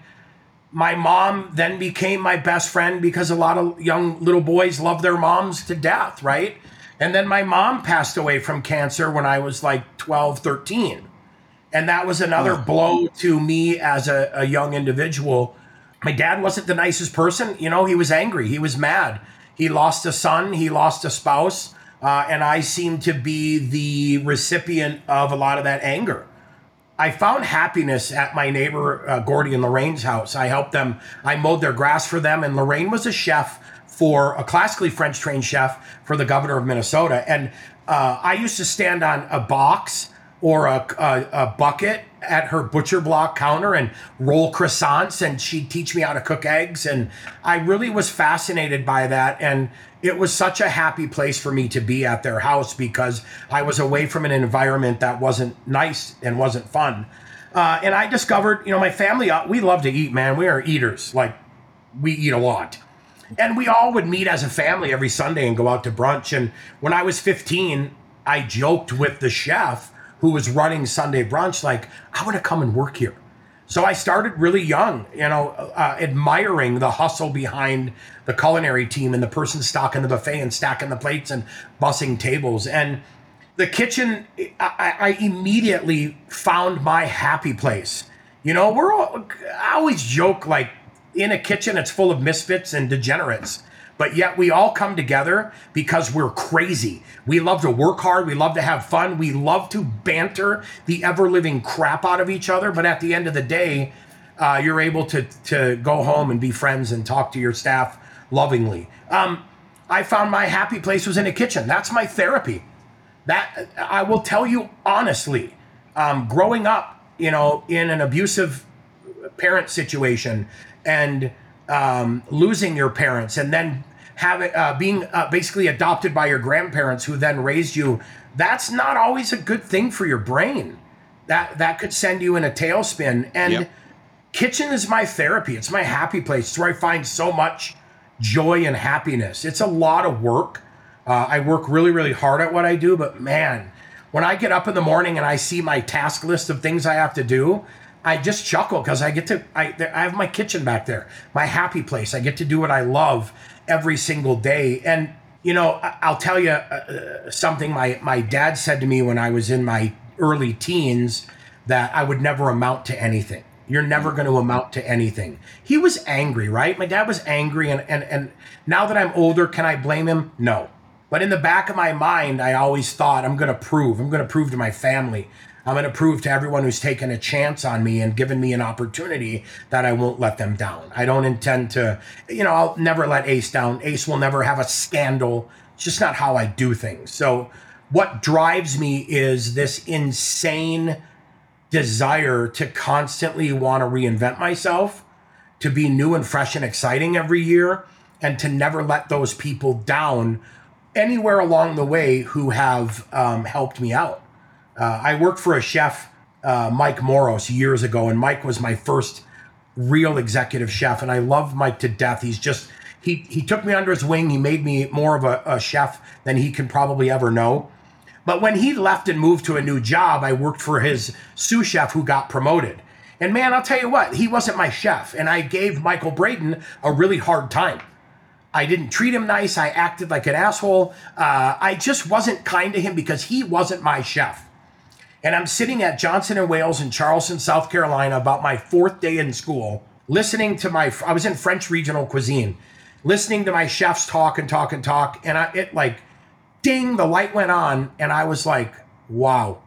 my mom then became my best friend because a lot of young little boys love their moms to death, right? And then my mom passed away from cancer when I was like 12, 13. And that was another oh. blow to me as a, a young individual. My dad wasn't the nicest person. You know, he was angry, he was mad. He lost a son, he lost a spouse. Uh, and I seem to be the recipient of a lot of that anger. I found happiness at my neighbor uh, Gordy and Lorraine's house. I helped them. I mowed their grass for them, and Lorraine was a chef for a classically French trained chef for the governor of Minnesota. And uh, I used to stand on a box or a, a, a bucket at her butcher block counter and roll croissants and she'd teach me how to cook eggs and I really was fascinated by that and it was such a happy place for me to be at their house because I was away from an environment that wasn't nice and wasn't fun. Uh, and I discovered, you know, my family, uh, we love to eat, man. We are eaters. Like, we eat a lot. And we all would meet as a family every Sunday and go out to brunch. And when I was 15, I joked with the chef who was running Sunday brunch, like, I want to come and work here. So I started really young, you know, uh, admiring the hustle behind the culinary team and the person stocking the buffet and stacking the plates and bussing tables. And the kitchen, I, I immediately found my happy place. You know, we're all, I always joke like in a kitchen, it's full of misfits and degenerates but yet we all come together because we're crazy. We love to work hard. We love to have fun. We love to banter the ever living crap out of each other. But at the end of the day, uh, you're able to to go home and be friends and talk to your staff lovingly. Um, I found my happy place was in a kitchen. That's my therapy. That I will tell you honestly. Um, growing up, you know, in an abusive parent situation and um, losing your parents and then having uh, being uh, basically adopted by your grandparents who then raised you that's not always a good thing for your brain. That that could send you in a tailspin. And yep. kitchen is my therapy. It's my happy place. It's where i find so much joy and happiness. It's a lot of work. Uh, i work really really hard at what i do but man when i get up in the morning and i see my task list of things i have to do I just chuckle because I get to I, I have my kitchen back there, my happy place. I get to do what I love, every single day. And you know, I'll tell you uh, uh, something my my dad said to me when I was in my early teens that I would never amount to anything. You're never going to amount to anything. He was angry, right? My dad was angry and and and now that I'm older, can I blame him? No. But in the back of my mind, I always thought I'm going to prove. I'm going to prove to my family I'm going to prove to everyone who's taken a chance on me and given me an opportunity that I won't let them down. I don't intend to, you know, I'll never let Ace down. Ace will never have a scandal. It's just not how I do things. So, what drives me is this insane desire to constantly want to reinvent myself, to be new and fresh and exciting every year, and to never let those people down anywhere along the way who have um, helped me out. Uh, I worked for a chef, uh, Mike Moros, years ago, and Mike was my first real executive chef, and I love Mike to death. He's just he he took me under his wing. He made me more of a, a chef than he can probably ever know. But when he left and moved to a new job, I worked for his sous chef who got promoted. And man, I'll tell you what, he wasn't my chef, and I gave Michael Braden a really hard time. I didn't treat him nice. I acted like an asshole. Uh, I just wasn't kind to him because he wasn't my chef. And I'm sitting at Johnson and Wales in Charleston, South Carolina, about my fourth day in school, listening to my. I was in French regional cuisine, listening to my chefs talk and talk and talk, and I it like, ding, the light went on, and I was like, wow,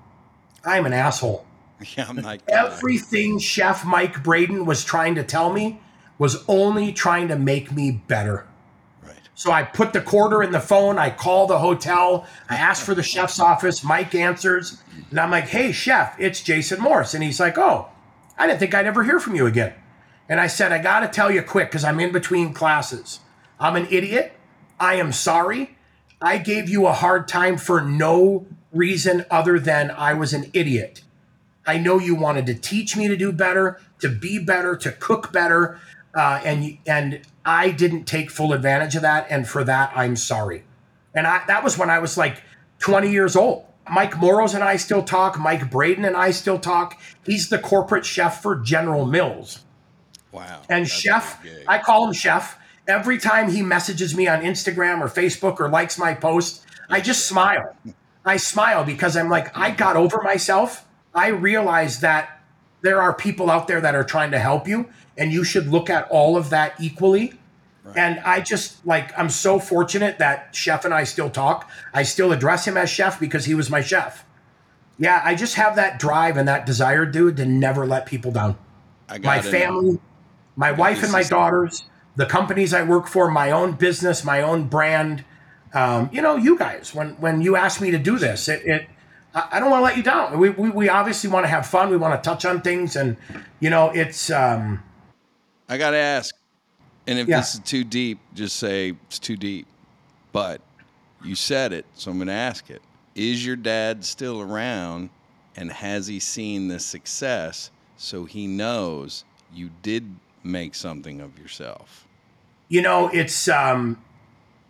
I'm an asshole. <laughs> Yeah, I'm like everything Chef Mike Braden was trying to tell me was only trying to make me better. So I put the quarter in the phone. I call the hotel. I ask for the chef's office. Mike answers. And I'm like, hey, chef, it's Jason Morse. And he's like, oh, I didn't think I'd ever hear from you again. And I said, I got to tell you quick because I'm in between classes. I'm an idiot. I am sorry. I gave you a hard time for no reason other than I was an idiot. I know you wanted to teach me to do better, to be better, to cook better, uh, and and I didn't take full advantage of that, and for that I'm sorry. And I, that was when I was like 20 years old. Mike Moros and I still talk. Mike Braden and I still talk. He's the corporate chef for General Mills. Wow. And chef, I call him chef. Every time he messages me on Instagram or Facebook or likes my post, I just smile. I smile because I'm like, I got over myself. I realize that there are people out there that are trying to help you and you should look at all of that equally. Right. And I just like I'm so fortunate that Chef and I still talk. I still address him as Chef because he was my chef. Yeah, I just have that drive and that desire, dude, to never let people down. I got my family, know. my wife and my daughters, the companies I work for, my own business, my own brand. Um, you know, you guys, when when you asked me to do this, it, it I, don't want to let you down. We, we we obviously want to have fun. We want to touch on things, and you know, it's um, I got to ask, and if Yeah. this is too deep, just say it's too deep. But you said it, so I'm going to ask it. Is your dad still around, and has he seen the success so he knows you did make something of yourself? you know, it's um,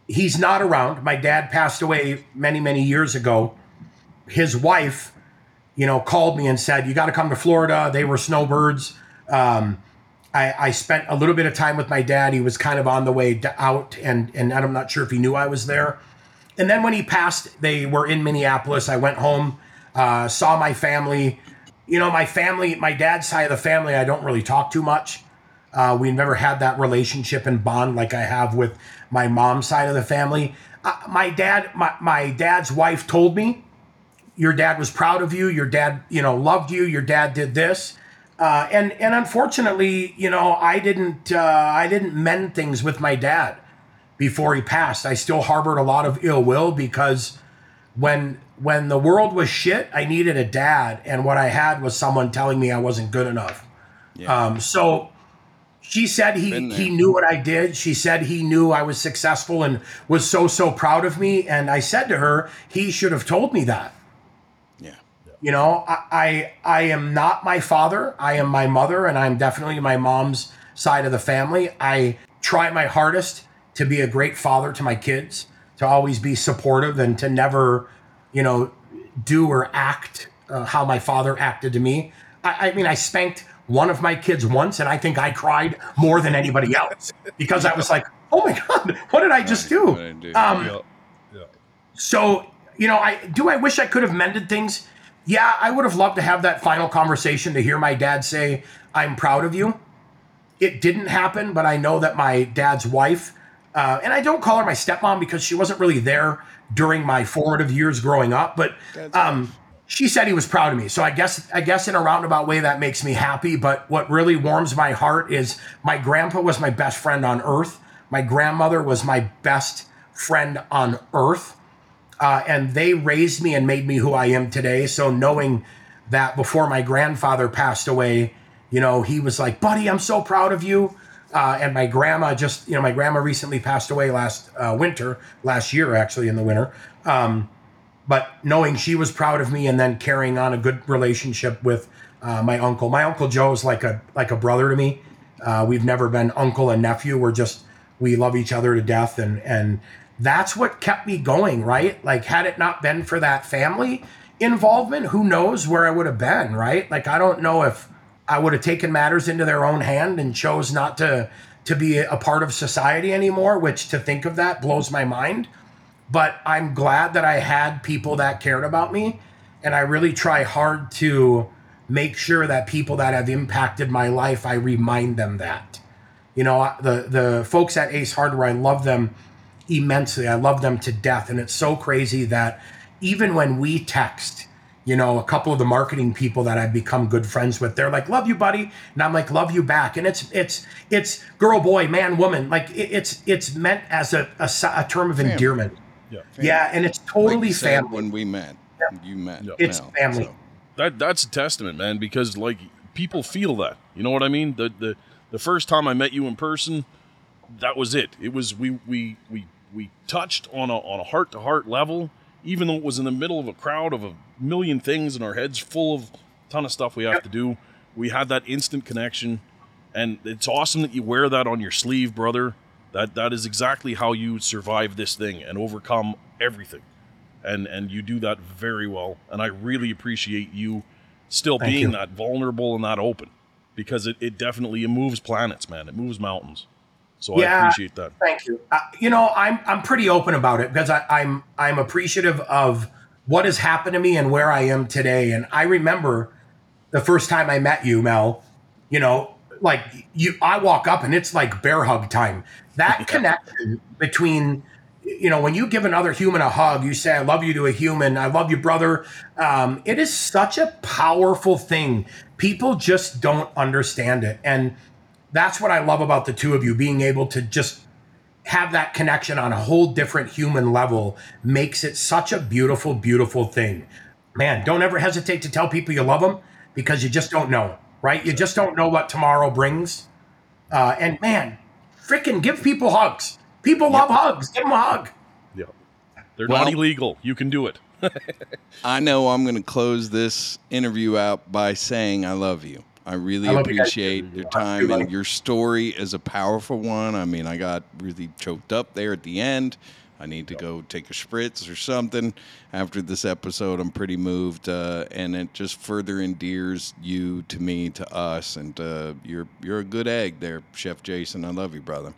he's not around. My dad passed away many many years ago. His wife, you know, called me and said, "You got to come to Florida." They were snowbirds. Um, I, I spent a little bit of time with my dad. He was kind of on the way out, and and I'm not sure if he knew I was there. And then when he passed, they were in Minneapolis. I went home, uh, saw my family. You know, my family, my dad's side of the family, I don't really talk too much. Uh, we never had that relationship and bond like I have with my mom's side of the family. Uh, my dad, my, my dad's wife told me, your dad was proud of you. Your dad, you know, loved you. Your dad did this. Uh, and and unfortunately, you know, I didn't uh, I didn't mend things with my dad before he passed. I still harbored a lot of ill will because when when the world was shit, I needed a dad, and what I had was someone telling me I wasn't good enough. Um, so she said he he knew what I did. She said he knew I was successful and was so so proud of me. And I said to her, he should have told me that. You know, I, I I am not my father. I am my mother, and I'm definitely my mom's side of the family. I try my hardest to be a great father to my kids, to always be supportive, and to never, you know, do or act uh, how my father acted to me. I, I mean, I spanked one of my kids once, and I think I cried more than anybody else because I was like, "Oh my god, what did I just do?" What did I do? Um, so, you know, I do I wish I could have mended things? Yeah, I would have loved to have that final conversation to hear my dad say, I'm proud of you. It didn't happen, but I know that my dad's wife, uh, and I don't call her my stepmom because she wasn't really there during my formative years growing up, but um, she said he was proud of me. So I guess I guess in a roundabout way that makes me happy. But what really warms my heart is my grandpa was my best friend on earth. My grandmother was my best friend on earth uh, and they raised me and made me who I am today. So knowing that before my grandfather passed away, you know, he was like, "Buddy, I'm so proud of you." Uh, and my grandma just, you know, my grandma recently passed away last uh, winter, last year actually in the winter. Um, but knowing she was proud of me and then carrying on a good relationship with uh, my uncle. My uncle Joe is like a like a brother to me. Uh, we've never been uncle and nephew. We're just we love each other to death, and and that's what kept me going. Right? Like had it not been for that family involvement, who knows where I would have been? Right? Like I don't know if I would have taken matters into their own hand and chose not to to be a part of society anymore. Which to think of that blows my mind but I'm glad that I had people that cared about me. And I really try hard to make sure that people that have impacted my life, I remind them that. You know, the the folks at Ace Hardware, I love them immensely. I love them to death. And it's so crazy that even when we text, you know, a couple of the marketing people that I've become good friends with, they're like, "Love you, buddy," and I'm like, "Love you back." And it's it's it's girl, boy, man, woman. Like it, it's it's meant as a a term of endearment. Yeah. Yeah, and it's totally you said family. when we met. You met. Yeah. It's Mel, family. so. that that's a testament, man, because like people feel that. You know what I mean? The the the first time I met you in person, that was it. It was we we we we touched on a on a heart to heart level, even though it was in the middle of a crowd of a million things and our heads full of a ton of stuff we have to do. We had that instant connection, and it's awesome that you wear that on your sleeve, brother. That that is exactly how you survive this thing and overcome everything and and you do that very well and i really appreciate you still Thank being you. that vulnerable and that open because it, it definitely it moves planets man it moves mountains so i Yeah. appreciate that Thank you. Uh, you know, I'm I'm pretty open about it because I, I'm I'm appreciative of what has happened to me and where I am today. And I remember the first time I met you, Mel. You know, like you, I walk up and it's like bear hug time. That <laughs> connection between you know, when you give another human a hug, you say, I love you to a human. I love you, brother. Um, it is such a powerful thing. People just don't understand it. And that's what I love about the two of you being able to just have that connection on a whole different human level makes it such a beautiful, beautiful thing. man, don't ever hesitate to tell people you love them because you just don't know, right? You just don't know what tomorrow brings. Uh, and man, freaking give people hugs. People love hugs. Give them a hug. Yeah. They're Well- not illegal. You can do it. <laughs> I know I'm going to close this interview out by saying I love you. I really I love you appreciate your time and your story is a powerful one. I mean, I got really choked up there at the end. I need to go take a spritz or something after this episode. I'm pretty moved, uh, and it just further endears you to me, to us, and uh, you're you're a good egg there, Chef Jason. I love you, brother.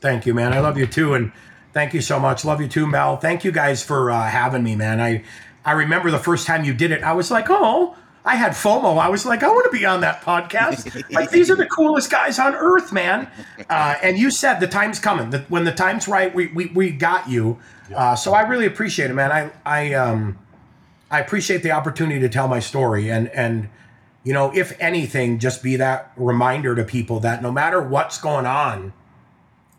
Thank you, man. I love you too, and thank you so much. Love you too, Mel. Thank you guys for uh, having me, man. I I remember the first time you did it. I was like, oh, I had FOMO. I was like, I want to be on that podcast. like these are the coolest guys on earth, man. <laughs> Uh, and you said the time's coming. That when the time's right, we we, we got you. Uh, so I really appreciate it, man. I I um I appreciate the opportunity to tell my story and and you know, if anything, just be that reminder to people that no matter what's going on,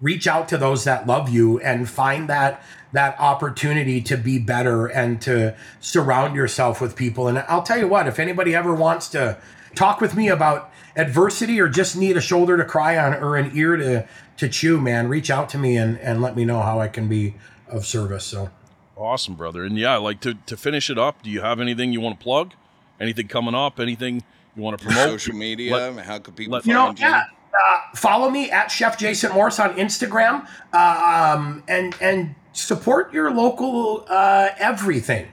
reach out to those that love you and find that that opportunity to be better and to surround yourself with people and I'll tell you what if anybody ever wants to talk with me about adversity or just need a shoulder to cry on or an ear to to chew man reach out to me and and let me know how I can be of service so Awesome, brother. And yeah, like to, to finish it up, do you have anything you want to plug? Anything coming up? Anything you want to promote? Social media. Let- how could people let- find you know, you? yeah. Uh, follow me at Chef Jason Morse on Instagram, uh, um, and and support your local uh, everything,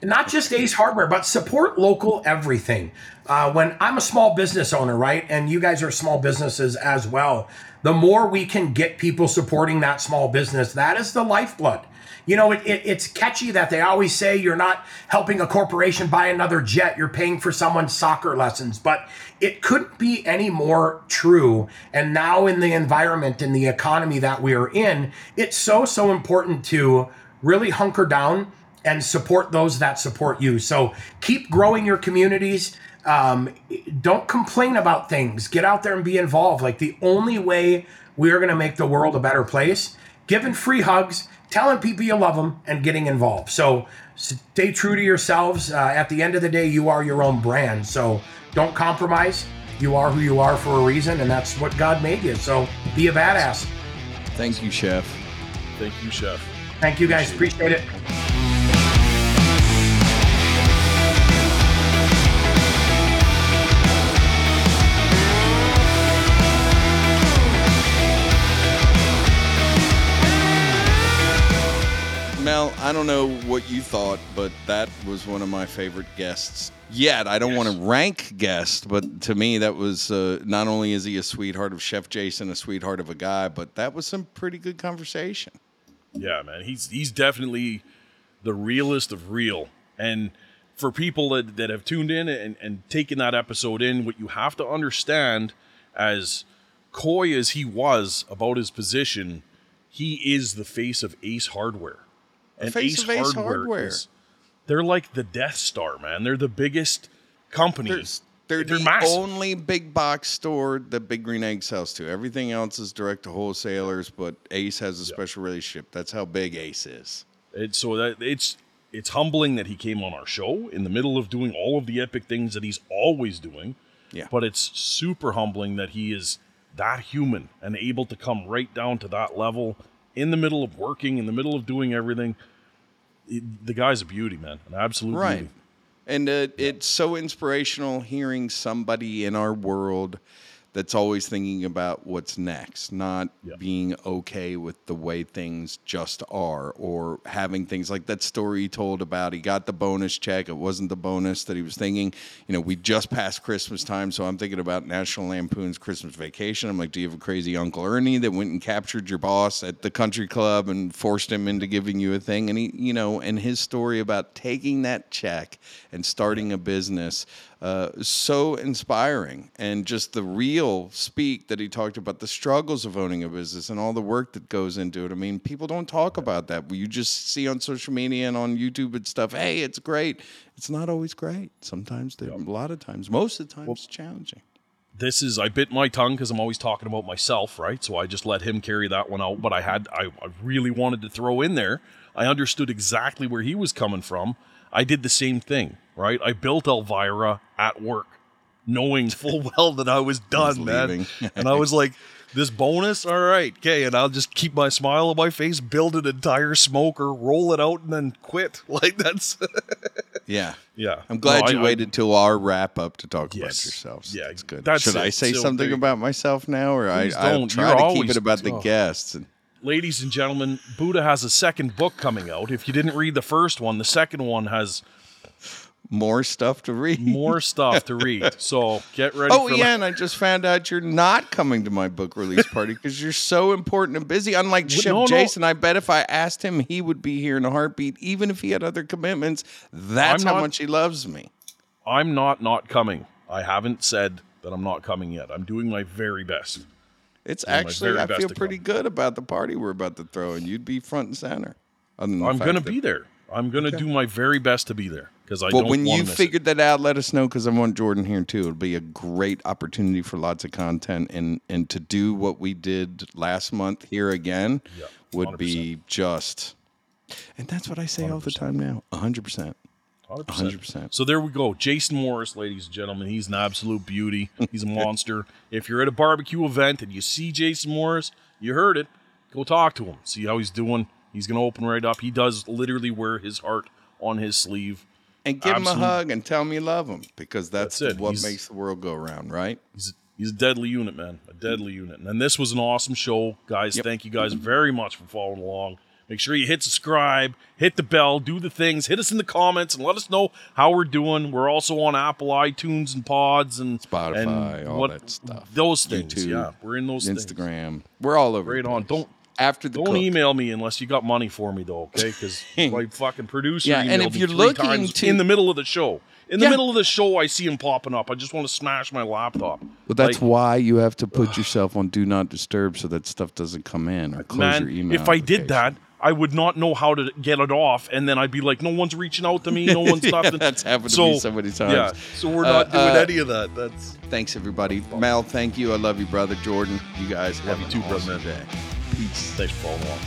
and not just Ace Hardware, but support local everything. Uh, when I'm a small business owner, right, and you guys are small businesses as well, the more we can get people supporting that small business, that is the lifeblood. You know, it, it, it's catchy that they always say you're not helping a corporation buy another jet, you're paying for someone's soccer lessons. But it couldn't be any more true. And now, in the environment, in the economy that we are in, it's so, so important to really hunker down and support those that support you. So keep growing your communities. Um, don't complain about things. Get out there and be involved. Like the only way we are going to make the world a better place, giving free hugs, telling people you love them, and getting involved. So stay true to yourselves. Uh, at the end of the day, you are your own brand. So don't compromise. You are who you are for a reason, and that's what God made you. So be a badass. Thank you, Chef. Thank you, Chef. Thank you guys. Appreciate it. I don't know what you thought, but that was one of my favorite guests yet. I don't want to rank guest, but to me, that was uh, not only is he a sweetheart of Chef Jason, a sweetheart of a guy, but that was some pretty good conversation. Yeah, man. He's he's definitely the realest of real. And for people that, that have tuned in and, and taken that episode in, what you have to understand as coy as he was about his position, he is the face of Ace Hardware. And face of Ace Hardware. is they're like the Death Star, man. They're the biggest company. There's, they're, They're the massive. only big box store that Big Green Egg sells to. Everything else is direct to wholesalers, but Ace has a special relationship. That's how big Ace is. It, so that it's it's humbling that he came on our show in the middle of doing all of the epic things that he's always doing. Yeah. But it's super humbling that he is that human and able to come right down to that level in the middle of working, in the middle of doing everything. The guy's a beauty, man. An absolute Right. beauty. And uh, it's so inspirational hearing somebody in our world that's always thinking about what's next, not being okay with the way things just are, or having things like that story he told about he got the bonus check. It wasn't the bonus that he was thinking. You know, we just passed Christmas time, so I'm thinking about National Lampoon's Christmas Vacation. I'm like, do you have a crazy Uncle Ernie that went and captured your boss at the country club and forced him into giving you a thing? And he, you know, and his story about taking that check and starting a business uh, so inspiring and just the real speak that he talked about the struggles of owning a business and all the work that goes into it. I mean, people don't talk about that. You just see on social media and on YouTube and stuff, hey, it's great. It's not always great. Sometimes, there, a lot of times, most of the time, it's challenging. This is I bit my tongue because I'm always talking about myself, right? So I just let him carry that one out. But I had I, I really wanted to throw in there. I understood exactly where he was coming from I did the same thing, right? I built Elvira at work, knowing full well that I was <laughs> done, man. and I was like, this bonus, all right, okay, and I'll just keep my smile on my face, build an entire smoker, roll it out, and then quit. <laughs> Like that's <laughs> Yeah. yeah. I'm glad No, you I- I- waited till our wrap up to talk about Yes. yourselves. Yeah, that's good. that's Should I say So something there- about myself now, or I, I don't. try You're to keep it about the guests? And ladies and gentlemen, Buddha has a second book coming out. If you didn't read the first one, the second one has more stuff to read. more stuff to read. <laughs> So get ready. Oh yeah, and I just found out you're not coming to my book release party because you're so important and busy. Unlike Ship no, no. Jason, I bet if I asked him, he would be here in a heartbeat, even if he had other commitments. That's I'm how not- much he loves me. I'm not not coming. I haven't said that I'm not coming yet. I'm doing my very best. It's my actually I feel pretty good about the party we're about to throw, and you'd be front and center. Other than the I'm gonna be there. I'm gonna do my very best to be there because I But when you miss it. figured that out, let us know because I want Jordan here too. It'll be a great opportunity for lots of content and and to do what we did last month here again Yeah, would be just. And that's what I say all the time now. hundred percent. 100%. 100%. So there we go. Jason Morse, ladies and gentlemen. He's an absolute beauty. He's a <laughs> monster. if you're at a barbecue event and you see Jason Morse, you heard it. Go talk to him. See how he's doing. He's going to open right up. He does literally wear his heart on his sleeve. And give him a hug and tell him you love him because that's, That's it. what He's- makes the world go around, right? He's he's a deadly unit, man. A deadly unit. And this was an awesome show, guys. Yep. Thank you guys very much for following along. Make sure you hit subscribe, hit the bell, do the things, hit us in the comments, and let us know how we're doing. We're also on Apple, iTunes, and Pods, and Spotify, and all that stuff. Those things, YouTube, yeah, we're in those things. Instagram. We're all over. Right on. Don't after the don't cook. email me unless you got money for me, though, okay? Because my <laughs> fucking producer. Yeah, and if you're looking to- in the middle of the show, in the middle of the show, I see him popping up. I just want to smash my laptop. Well, that's Like, why you have to put <sighs> yourself on do not disturb so that stuff doesn't come in or close man, your email. if I did that, I would not know how to get it off, and then I'd be like, "No one's reaching out to me. No one's <laughs> Yeah, nothing." that's happened to me so many times. Yeah, so we're Uh, not doing uh, any of that. That's Thanks, everybody. Mel, thank you. I love you, brother. Jordan, you guys Love have you too, brother, awesome man. day. Peace. thanks for following along.